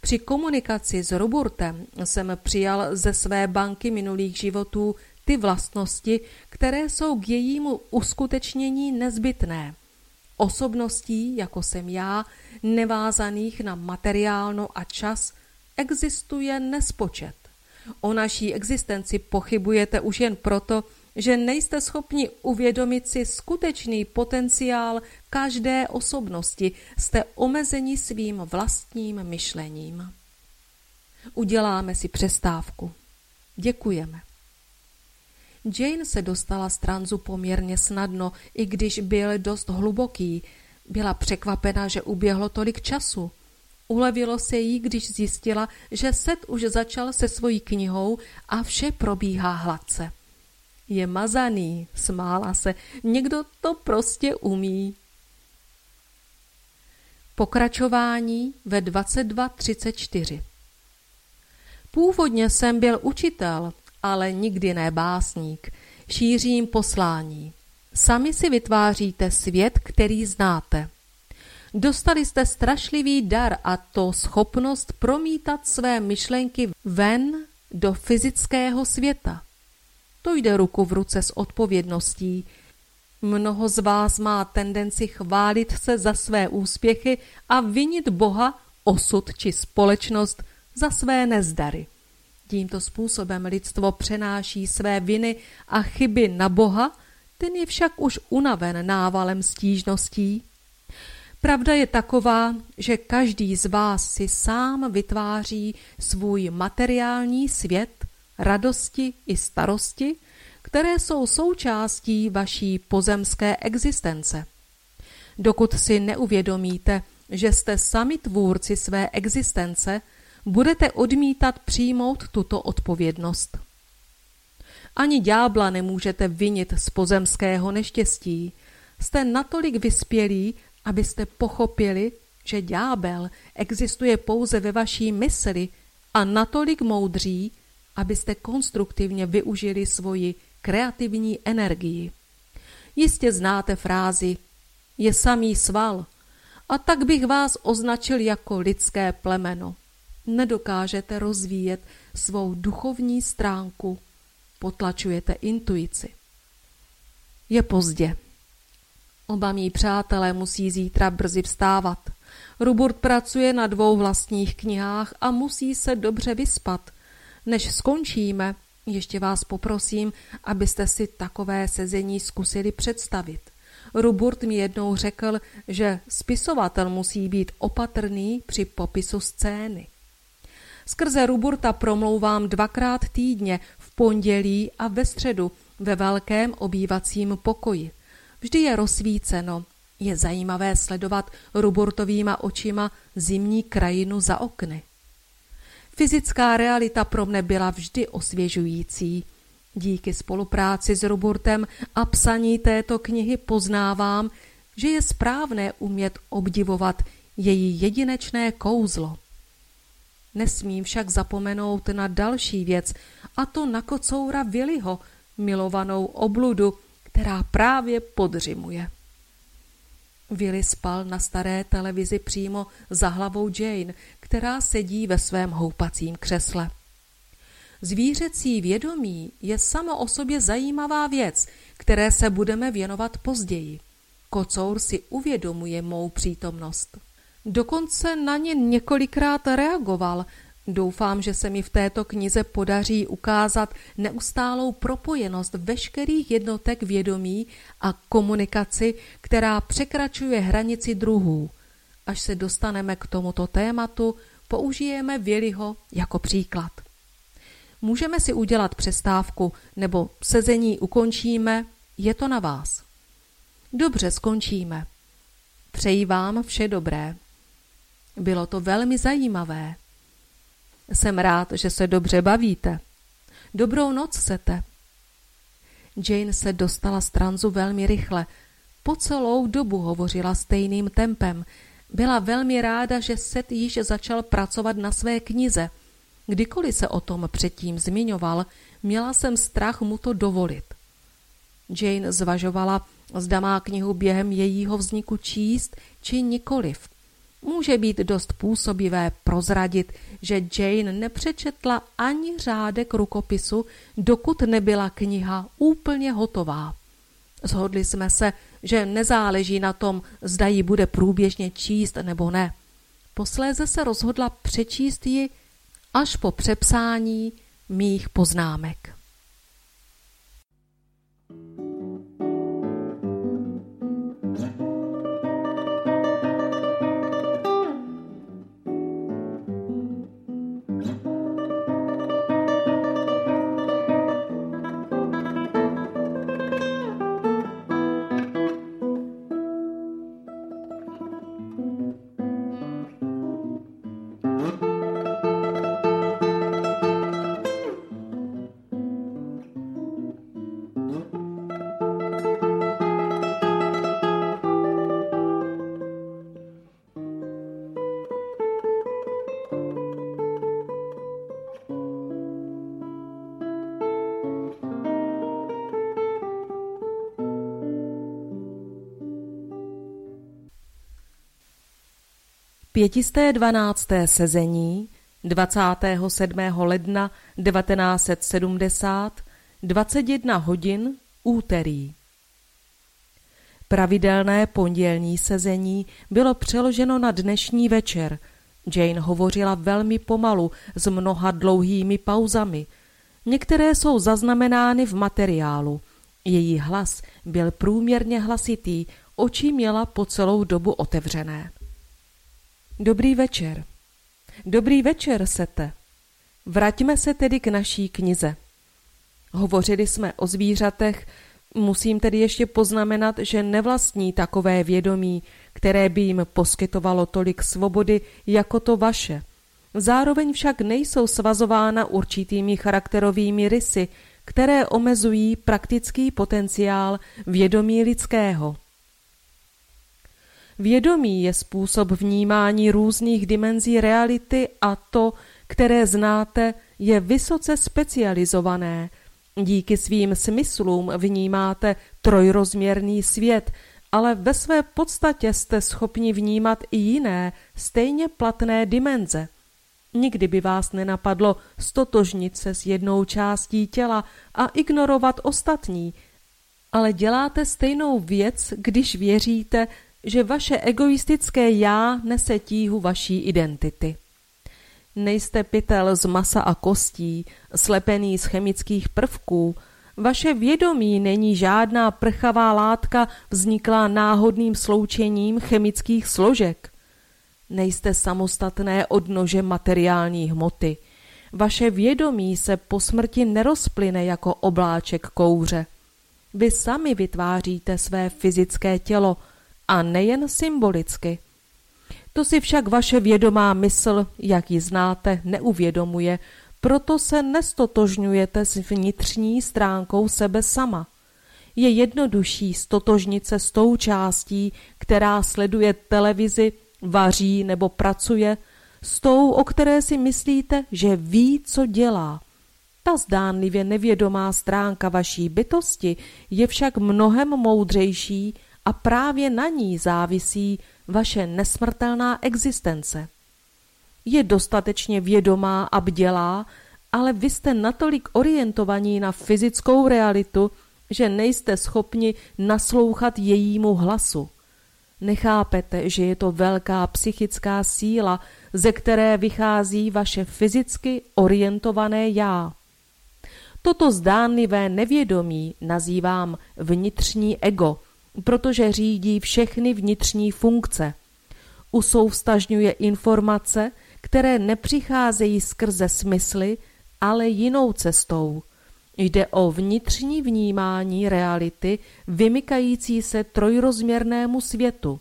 Při komunikaci s Roburtem jsem přijal ze své banky minulých životů ty vlastnosti, které jsou k jejímu uskutečnění nezbytné. Osobností, jako jsem já, nevázaných na materiálno a čas, existuje nespočet. O naší existenci pochybujete už jen proto, že nejste schopni uvědomit si skutečný potenciál každé osobnosti, jste omezeni svým vlastním myšlením. Uděláme si přestávku. Děkujeme. Jane se dostala z tranzu poměrně snadno, i když byl dost hluboký. Byla překvapena, že uběhlo tolik času. Ulevilo se jí, když zjistila, že Set už začal se svojí knihou a vše probíhá hladce. Je mazaný, smála se, někdo to prostě umí. Pokračování ve 22.34 Původně jsem byl učitel, ale nikdy ne básník. Šířím poslání. Sami si vytváříte svět, který znáte. Dostali jste strašlivý dar a to schopnost promítat své myšlenky ven do fyzického světa. To jde ruku v ruce s odpovědností. Mnoho z vás má tendenci chválit se za své úspěchy a vinit Boha, osud či společnost za své nezdary. Tímto způsobem lidstvo přenáší své viny a chyby na Boha, ten je však už unaven návalem stížností. Pravda je taková, že každý z vás si sám vytváří svůj materiální svět, radosti i starosti, které jsou součástí vaší pozemské existence. Dokud si neuvědomíte, že jste sami tvůrci své existence, budete odmítat přijmout tuto odpovědnost. Ani ďábla nemůžete vinit z pozemského neštěstí. Jste natolik vyspělí, abyste pochopili, že ďábel existuje pouze ve vaší mysli a natolik moudří, abyste konstruktivně využili svoji kreativní energii. Jistě znáte frázi je samý sval a tak bych vás označil jako lidské plemeno. Nedokážete rozvíjet svou duchovní stránku, potlačujete intuici. Je pozdě. Oba mý přátelé musí zítra brzy vstávat. Ruburt pracuje na dvou vlastních knihách a musí se dobře vyspat. Než skončíme, ještě vás poprosím, abyste si takové sezení zkusili představit. Ruburt mi jednou řekl, že spisovatel musí být opatrný při popisu scény. Skrze Ruburta promlouvám dvakrát týdně, v pondělí a ve středu, ve velkém obývacím pokoji. Vždy je rozsvíceno. Je zajímavé sledovat Ruburtovýma očima zimní krajinu za okny. Fyzická realita pro mne byla vždy osvěžující. Díky spolupráci s Ruburtem a psaní této knihy poznávám, že je správné umět obdivovat její jedinečné kouzlo. Nesmím však zapomenout na další věc, a to na kocoura Viliho, milovanou obludu, která právě podřimuje. Willy spal na staré televizi přímo za hlavou Jane, která sedí ve svém houpacím křesle. Zvířecí vědomí je samo o sobě zajímavá věc, které se budeme věnovat později. Kocour si uvědomuje mou přítomnost. Dokonce na ně několikrát reagoval. Doufám, že se mi v této knize podaří ukázat neustálou propojenost veškerých jednotek vědomí a komunikaci, která překračuje hranici druhů. Až se dostaneme k tomuto tématu, použijeme Viliho jako příklad. Můžeme si udělat přestávku nebo sezení ukončíme, je to na vás. Dobře, skončíme. Přeji vám vše dobré. Bylo to velmi zajímavé. Jsem rád, že se dobře bavíte. Dobrou noc, sete. Jane se dostala z tranzu velmi rychle. Po celou dobu hovořila stejným tempem. Byla velmi ráda, že Seth již začal pracovat na své knize. Kdykoliv se o tom předtím zmiňoval, měla jsem strach mu to dovolit. Jane zvažovala, zda má knihu během jejího vzniku číst, či nikoliv. Může být dost působivé prozradit, že Jane nepřečetla ani řádek rukopisu, dokud nebyla kniha úplně hotová. Zhodli jsme se, že nezáleží na tom, zda ji bude průběžně číst nebo ne. Posléze se rozhodla přečíst ji až po přepsání mých poznámek. 512. sezení 27. ledna 1970 21 hodin úterý. Pravidelné pondělní sezení bylo přeloženo na dnešní večer. Jane hovořila velmi pomalu s mnoha dlouhými pauzami. Některé jsou zaznamenány v materiálu. Její hlas byl průměrně hlasitý, oči měla po celou dobu otevřené. Dobrý večer. Dobrý večer, Sete. Vraťme se tedy k naší knize. Hovořili jsme o zvířatech, musím tedy ještě poznamenat, že nevlastní takové vědomí, které by jim poskytovalo tolik svobody jako to vaše. Zároveň však nejsou svazována určitými charakterovými rysy, které omezují praktický potenciál vědomí lidského. Vědomí je způsob vnímání různých dimenzí reality a to, které znáte, je vysoce specializované. Díky svým smyslům vnímáte trojrozměrný svět, ale ve své podstatě jste schopni vnímat i jiné, stejně platné dimenze. Nikdy by vás nenapadlo stotožnit se s jednou částí těla a ignorovat ostatní, ale děláte stejnou věc, když věříte, že vaše egoistické já nese tíhu vaší identity. Nejste pytel z masa a kostí, slepený z chemických prvků, vaše vědomí není žádná prchavá látka vzniklá náhodným sloučením chemických složek. Nejste samostatné odnože materiální hmoty. Vaše vědomí se po smrti nerozplyne jako obláček kouře. Vy sami vytváříte své fyzické tělo a nejen symbolicky. To si však vaše vědomá mysl, jak ji znáte, neuvědomuje, proto se nestotožňujete s vnitřní stránkou sebe sama. Je jednodušší stotožnit se s tou částí, která sleduje televizi, vaří nebo pracuje, s tou, o které si myslíte, že ví, co dělá. Ta zdánlivě nevědomá stránka vaší bytosti je však mnohem moudřejší a právě na ní závisí vaše nesmrtelná existence. Je dostatečně vědomá a bdělá, ale vy jste natolik orientovaní na fyzickou realitu, že nejste schopni naslouchat jejímu hlasu. Nechápete, že je to velká psychická síla, ze které vychází vaše fyzicky orientované já. Toto zdánlivé nevědomí nazývám vnitřní ego, protože řídí všechny vnitřní funkce. Usouvstažňuje informace, které nepřicházejí skrze smysly, ale jinou cestou. Jde o vnitřní vnímání reality vymykající se trojrozměrnému světu.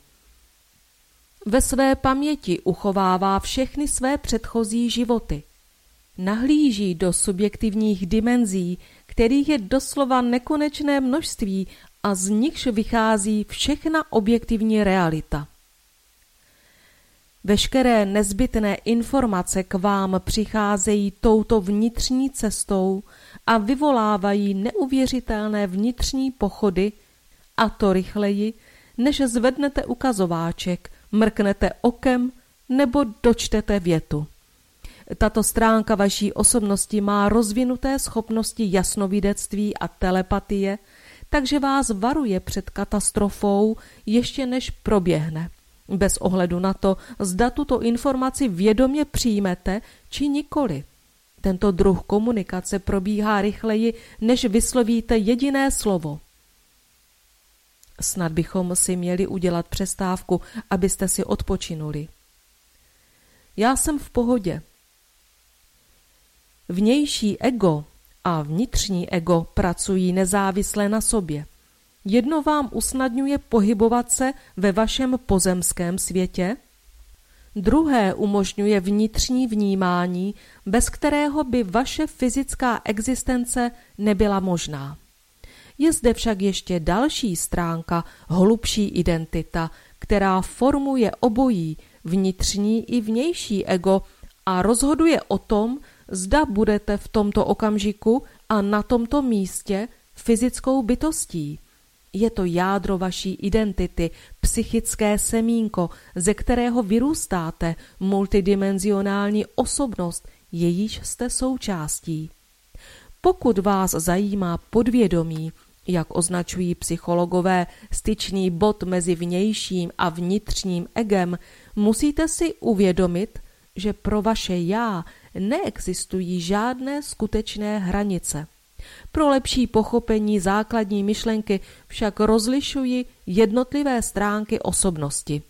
Ve své paměti uchovává všechny své předchozí životy. Nahlíží do subjektivních dimenzí, kterých je doslova nekonečné množství a z nichž vychází všechna objektivní realita. Veškeré nezbytné informace k vám přicházejí touto vnitřní cestou a vyvolávají neuvěřitelné vnitřní pochody, a to rychleji, než zvednete ukazováček, mrknete okem nebo dočtete větu. Tato stránka vaší osobnosti má rozvinuté schopnosti jasnovidectví a telepatie, takže vás varuje před katastrofou ještě než proběhne. Bez ohledu na to, zda tuto informaci vědomě přijmete či nikoli. Tento druh komunikace probíhá rychleji, než vyslovíte jediné slovo. Snad bychom si měli udělat přestávku, abyste si odpočinuli. Já jsem v pohodě. Vnější ego a vnitřní ego pracují nezávisle na sobě. Jedno vám usnadňuje pohybovat se ve vašem pozemském světě, druhé umožňuje vnitřní vnímání, bez kterého by vaše fyzická existence nebyla možná. Je zde však ještě další stránka, hlubší identita, která formuje obojí, vnitřní i vnější ego a rozhoduje o tom, zda budete v tomto okamžiku a na tomto místě fyzickou bytostí. Je to jádro vaší identity, psychické semínko, ze kterého vyrůstáte, multidimenzionální osobnost, jejíž jste součástí. Pokud vás zajímá podvědomí, jak označují psychologové styčný bod mezi vnějším a vnitřním egem, musíte si uvědomit, že pro vaše já neexistují žádné skutečné hranice. Pro lepší pochopení základní myšlenky však rozlišuji jednotlivé stránky osobnosti.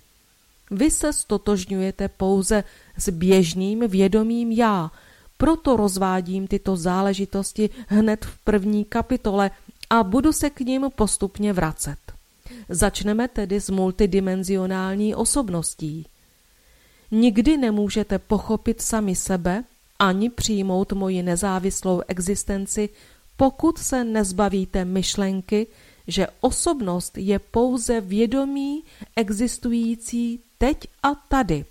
Vy se stotožňujete pouze s běžným vědomím já, proto rozvádím tyto záležitosti hned v první kapitole a budu se k ním postupně vracet. Začneme tedy s multidimenzionální osobností. Nikdy nemůžete pochopit sami sebe ani přijmout moji nezávislou existenci, pokud se nezbavíte myšlenky, že osobnost je pouze vědomí existující teď a tady.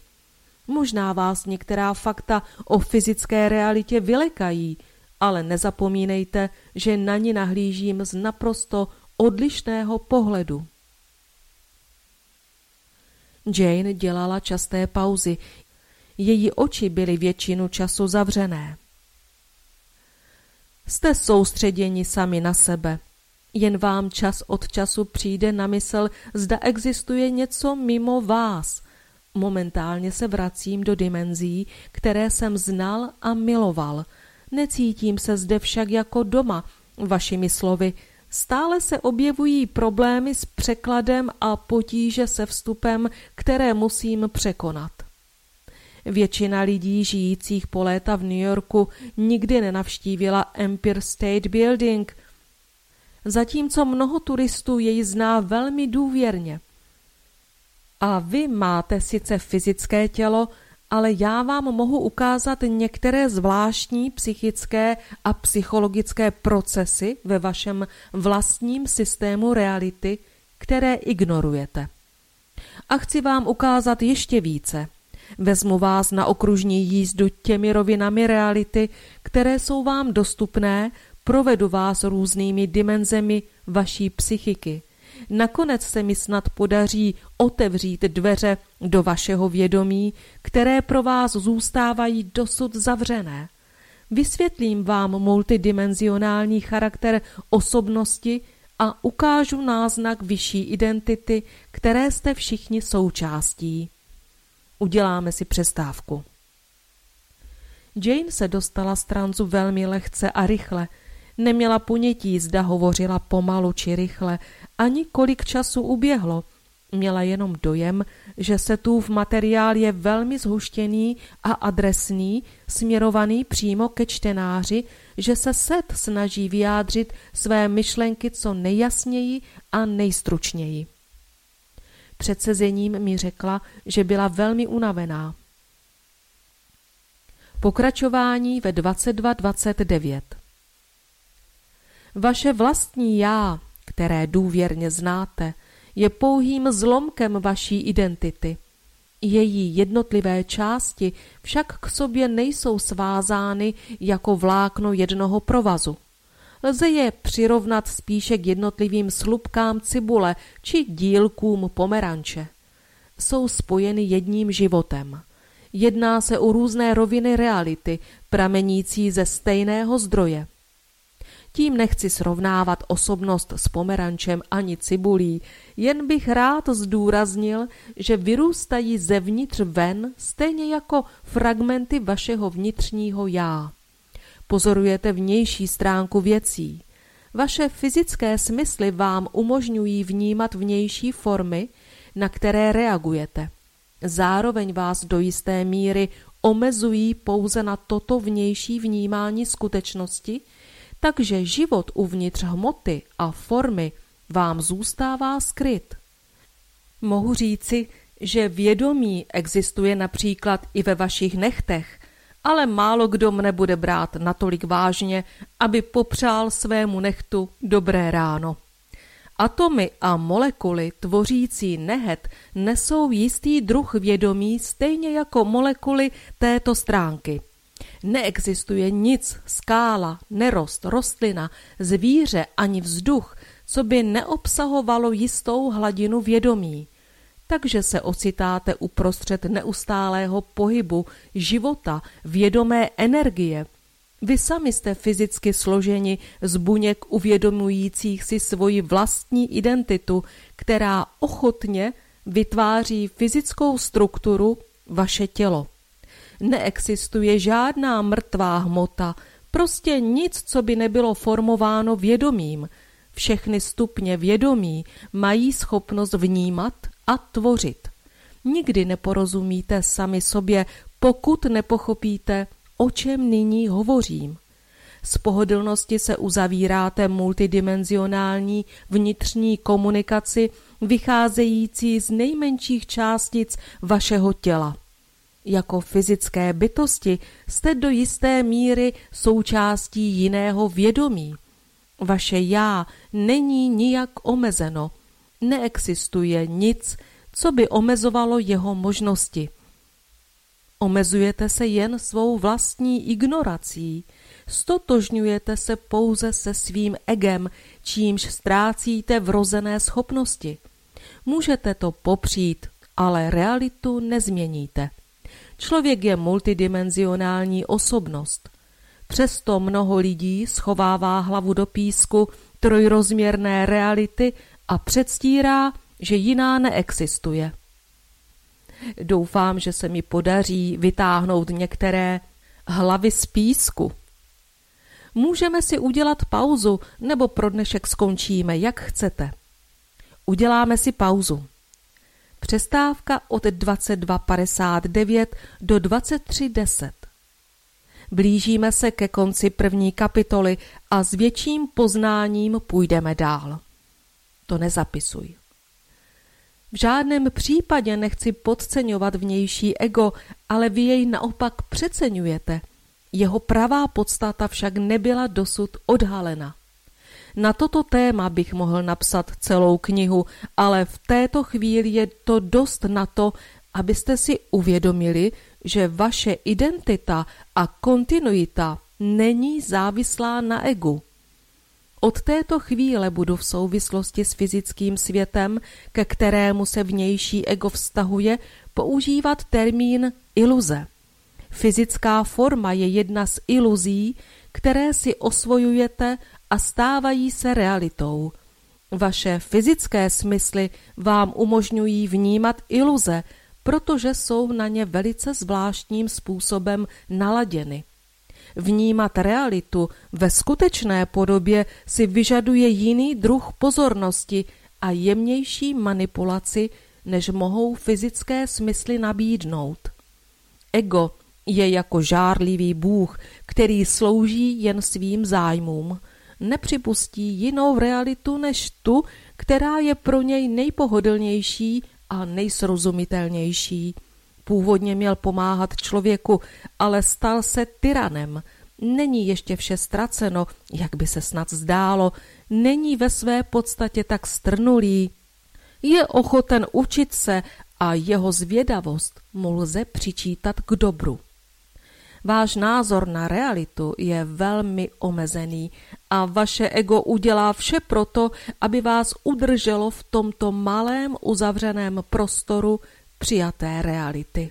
Možná vás některá fakta o fyzické realitě vylekají, ale nezapomínejte, že na ní nahlížím z naprosto odlišného pohledu. Jane dělala časté pauzy. Její oči byly většinu času zavřené. Jste soustředěni sami na sebe. Jen vám čas od času přijde na mysl, zda existuje něco mimo vás. Momentálně se vracím do dimenzí, které jsem znal a miloval. Necítím se zde však jako doma, vašimi slovy. Stále se objevují problémy s překladem a potíže se vstupem, které musím překonat. Většina lidí žijících po léta v New Yorku nikdy nenavštívila Empire State Building, zatímco mnoho turistů jej zná velmi důvěrně. A vy máte sice fyzické tělo, ale já vám mohu ukázat některé zvláštní psychické a psychologické procesy ve vašem vlastním systému reality, které ignorujete. A chci vám ukázat ještě více. Vezmu vás na okružní jízdu těmi rovinami reality, které jsou vám dostupné, provedu vás různými dimenzemi vaší psychiky. Nakonec se mi snad podaří otevřít dveře do vašeho vědomí, které pro vás zůstávají dosud zavřené. Vysvětlím vám multidimenzionální charakter osobnosti a ukážu náznak vyšší identity, které jste všichni součástí. Uděláme si přestávku. Jane se dostala z tranzu velmi lehce a rychle. Neměla ponětí, zda hovořila pomalu či rychle, ani kolik času uběhlo. Měla jenom dojem, že se tu v materiál je velmi zhuštěný a adresný, směrovaný přímo ke čtenáři, že se set snaží vyjádřit své myšlenky co nejjasněji a nejstručněji. Před sezením mi řekla, že byla velmi unavená. Pokračování ve 22.29 Vaše vlastní já, které důvěrně znáte, je pouhým zlomkem vaší identity. Její jednotlivé části však k sobě nejsou svázány jako vlákno jednoho provazu. Lze je přirovnat spíše k jednotlivým slupkám cibule či dílkům pomeranče. Jsou spojeny jedním životem. Jedná se o různé roviny reality, pramenící ze stejného zdroje. Tím nechci srovnávat osobnost s pomerančem ani cibulí, jen bych rád zdůraznil, že vyrůstají zevnitř ven stejně jako fragmenty vašeho vnitřního já. Pozorujete vnější stránku věcí. Vaše fyzické smysly vám umožňují vnímat vnější formy, na které reagujete. Zároveň vás do jisté míry omezují pouze na toto vnější vnímání skutečnosti, takže život uvnitř hmoty a formy vám zůstává skryt. Mohu říci, že vědomí existuje například i ve vašich nechtech, ale málo kdo mne bude brát natolik vážně, aby popřál svému nechtu dobré ráno. Atomy a molekuly tvořící nehet nesou jistý druh vědomí stejně jako molekuly této stránky. Neexistuje nic, skála, nerost, rostlina, zvíře ani vzduch, co by neobsahovalo jistou hladinu vědomí takže se ocitáte uprostřed neustálého pohybu, života, vědomé energie. Vy sami jste fyzicky složeni z buněk uvědomujících si svoji vlastní identitu, která ochotně vytváří fyzickou strukturu vaše tělo. Neexistuje žádná mrtvá hmota, prostě nic, co by nebylo formováno vědomím. Všechny stupně vědomí mají schopnost vnímat a tvořit. Nikdy neporozumíte sami sobě, pokud nepochopíte, o čem nyní hovořím. Z pohodlnosti se uzavíráte multidimenzionální vnitřní komunikaci vycházející z nejmenších částic vašeho těla. Jako fyzické bytosti jste do jisté míry součástí jiného vědomí. Vaše já není nijak omezeno – neexistuje nic, co by omezovalo jeho možnosti. Omezujete se jen svou vlastní ignorací. Stotožňujete se pouze se svým egem, čímž ztrácíte vrozené schopnosti. Můžete to popřít, ale realitu nezměníte. Člověk je multidimenzionální osobnost. Přesto mnoho lidí schovává hlavu do písku trojrozměrné reality a předstírá, že jiná neexistuje. Doufám, že se mi podaří vytáhnout některé hlavy z písku. Můžeme si udělat pauzu, nebo pro dnešek skončíme, jak chcete. Uděláme si pauzu. Přestávka od 22.59 do 23.10. Blížíme se ke konci první kapitoly a s větším poznáním půjdeme dál. To nezapisuj. V žádném případě nechci podceňovat vnější ego, ale vy jej naopak přeceňujete. Jeho pravá podstata však nebyla dosud odhalena. Na toto téma bych mohl napsat celou knihu, ale v této chvíli je to dost na to, abyste si uvědomili, že vaše identita a kontinuita není závislá na egu. Od této chvíle budu v souvislosti s fyzickým světem, ke kterému se vnější ego vztahuje, používat termín iluze. Fyzická forma je jedna z iluzí, které si osvojujete a stávají se realitou. Vaše fyzické smysly vám umožňují vnímat iluze, protože jsou na ně velice zvláštním způsobem naladěny. Vnímat realitu ve skutečné podobě si vyžaduje jiný druh pozornosti a jemnější manipulaci, než mohou fyzické smysly nabídnout. Ego je jako žárlivý bůh, který slouží jen svým zájmům. Nepřipustí jinou realitu než tu, která je pro něj nejpohodlnější a nejsrozumitelnější. Původně měl pomáhat člověku, ale stal se tyranem. Není ještě vše ztraceno, jak by se snad zdálo, není ve své podstatě tak strnulý. Je ochoten učit se a jeho zvědavost mu lze přičítat k dobru. Váš názor na realitu je velmi omezený a vaše ego udělá vše proto, aby vás udrželo v tomto malém uzavřeném prostoru přijaté reality.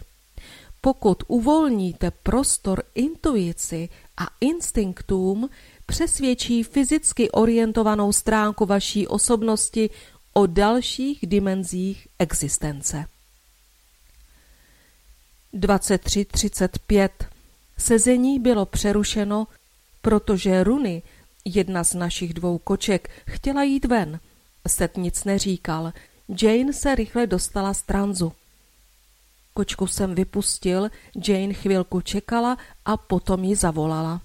Pokud uvolníte prostor intuici a instinktům, přesvědčí fyzicky orientovanou stránku vaší osobnosti o dalších dimenzích existence. 23.35 Sezení bylo přerušeno, protože Runy, jedna z našich dvou koček, chtěla jít ven. Set nic neříkal. Jane se rychle dostala z tranzu. Kočku jsem vypustil, Jane chvilku čekala a potom ji zavolala.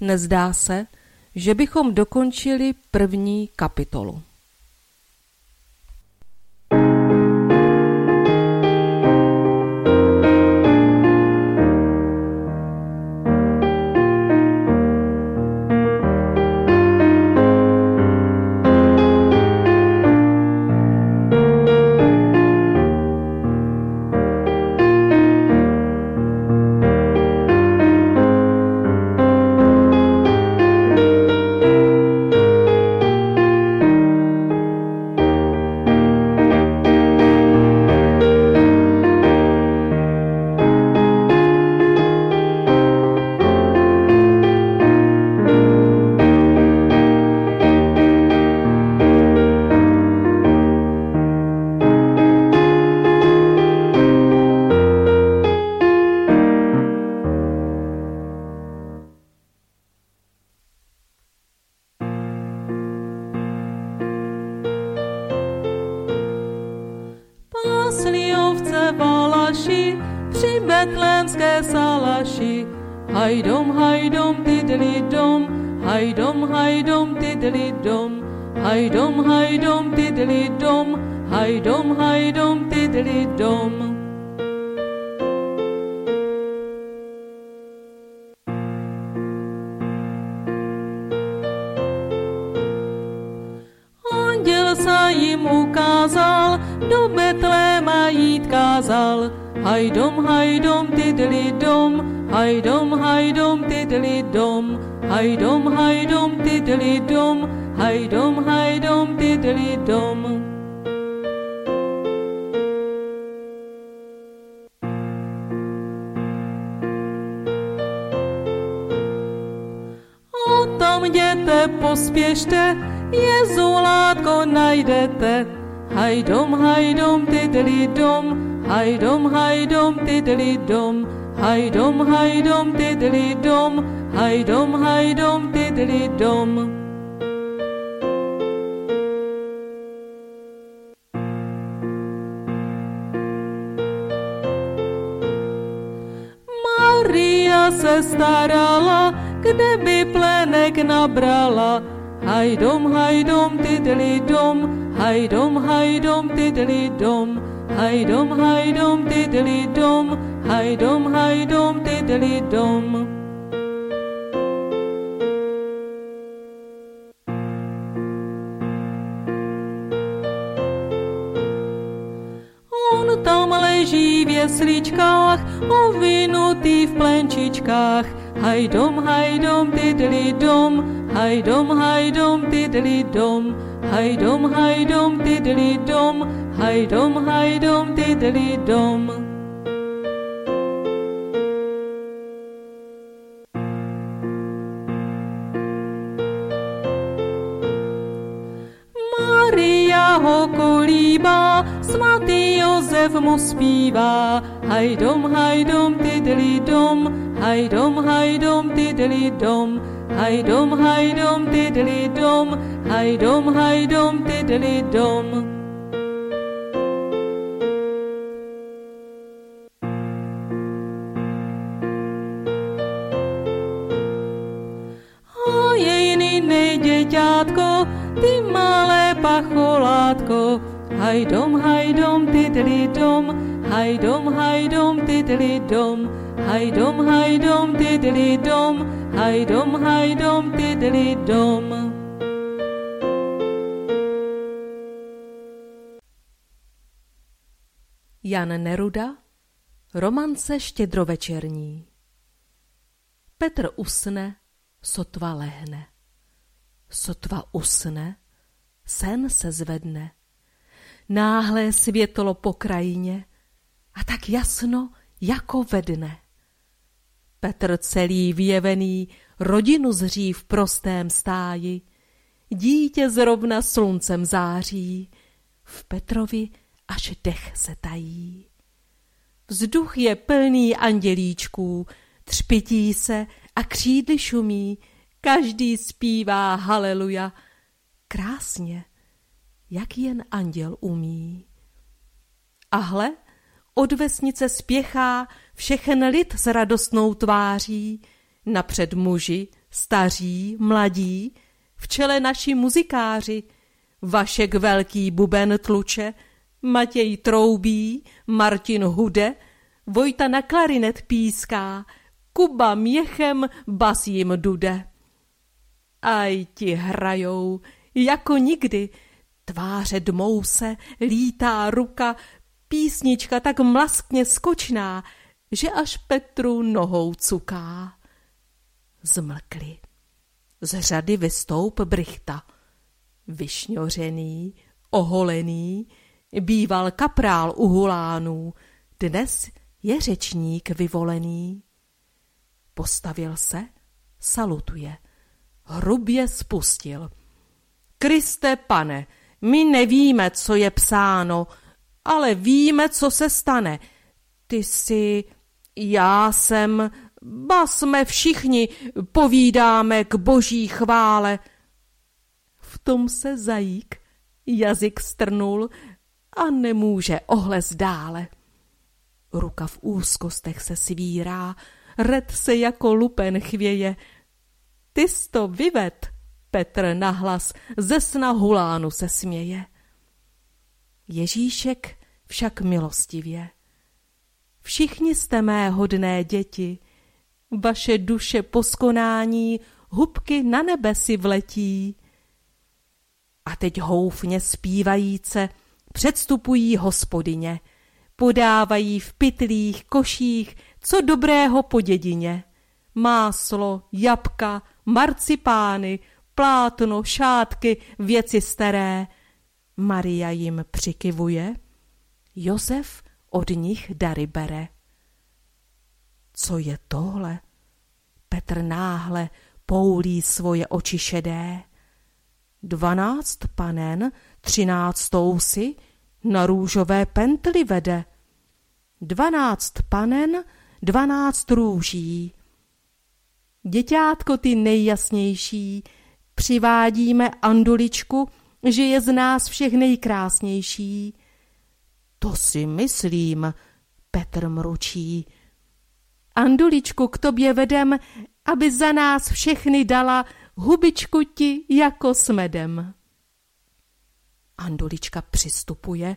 Nezdá se, že bychom dokončili první kapitolu. Tydli dom, hajdom, hajdom, tydli dom, hajdom, hajdom, tydli dom, hajdom, hajdom, tydli dom. Maria se starala, kde by plenek nabrala, hajdom, hajdom, tydli dom, hajdom, hajdom, tydli dom, hajdom, hajdom, tydli dom, hajdom, hajdom, tydli dom. Leží jesličkách, ovinutý v plenčičkách, hajdom, hajdom, tydli dom, hajdom, hajdom, tydli dom, hajdom, hajdom, tydli dom, hajdom, hajdom, tydli dom. Maria ho kolíbá, svatý Josef mu zpívá, hajdom, hajdom, tydli dom, hajdom, hajdom, tydli dom, hajdom, hajdom, tydli dom, hajdom, hajdom, tydli dom. Ty malé pacholátko, hajdom, hajdom, tydli dom, hajdom, hajdom, tydli dom, hajdom, hajdom, tydli dom, hajdom, hajdom, tydli dom. Jan Neruda Romance štědrovečerní Petr usne, sotva lehne. Sotva usne, sen se zvedne. Náhle světlo po krajině a tak jasno jako ve dne. Petr celý vyjevený rodinu zří v prostém stáji, dítě zrovna sluncem září, v Petrovi až dech se tají. Vzduch je plný andělíčků, třpití se a křídly šumí, každý zpívá haleluja, krásně, jak jen anděl umí. A hle, od vesnice spěchá všechen lid s radostnou tváří, napřed muži, staří, mladí, v čele naši muzikáři, Vašek velký buben tluče, Matěj troubí, Martin hude, Vojta na klarinet píská, Kuba měchem bas jim dude. Aj ti hrajou, jako nikdy, tváře dmou se, lítá ruka, písnička tak mlaskně skočná, že až Petru nohou cuká. Zmlkli. Z řady vystoup Brichta. Vyšňořený, oholený, býval kaprál u hulánů, dnes je řečník vyvolený. Postavil se, salutuje, hrubě spustil. Kriste pane, my nevíme, co je psáno, ale víme, co se stane. Ty jsi, já jsem, ba jsme všichni, povídáme k boží chvále. V tom se zajík jazyk strnul a nemůže ohlez dále. Ruka v úzkostech se svírá, red se jako lupen chvěje. Ty to vyved, Petr nahlas, ze sna hulánu se směje. Ježíšek však milostivě. Všichni jste mé hodné děti, vaše duše poskonání hubky na nebe si vletí. A teď houfně zpívajíce předstupují hospodyně, podávají v pytlích, koších, co dobrého po dědině. Máslo, jabka, marcipány, plátno, šátky, věci staré. Maria jim přikivuje, Josef od nich dary bere. Co je tohle? Petr náhle poulí svoje oči šedé. Dvanáct panen, třináctou si na růžové pentli vede. Dvanáct panen, dvanáct růží. Děťátko ty nejjasnější, přivádíme Anduličku, že je z nás všech nejkrásnější. To si myslím, Petr mručí. Anduličku k tobě vedem, aby za nás všechny dala hubičku ti jako s medem. Andulička přistupuje,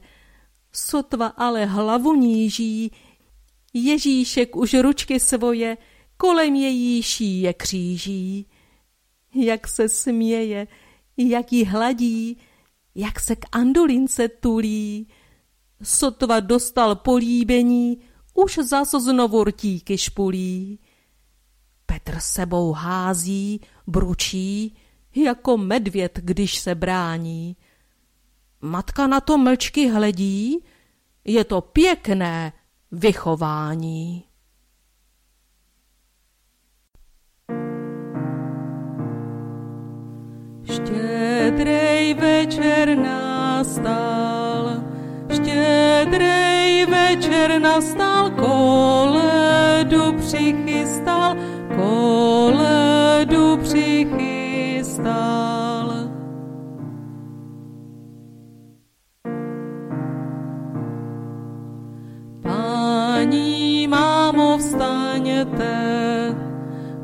sotva ale hlavu níží, Ježíšek už ručky svoje kolem její šíje kříží. Jak se směje, jak ji hladí, jak se k Andulince tulí. Sotva dostal políbení, už zas znovu rtíky špulí. Petr sebou hází, bručí, jako medvěd, když se brání. Matka na to mlčky hledí, je to pěkné vychování. Štědrej večer nastal, štědrej večer nastal, koledu přichystal, koledu přichystal. Paní mámo vstaňte,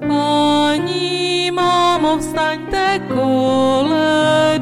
paní mámo vstaňte, koledu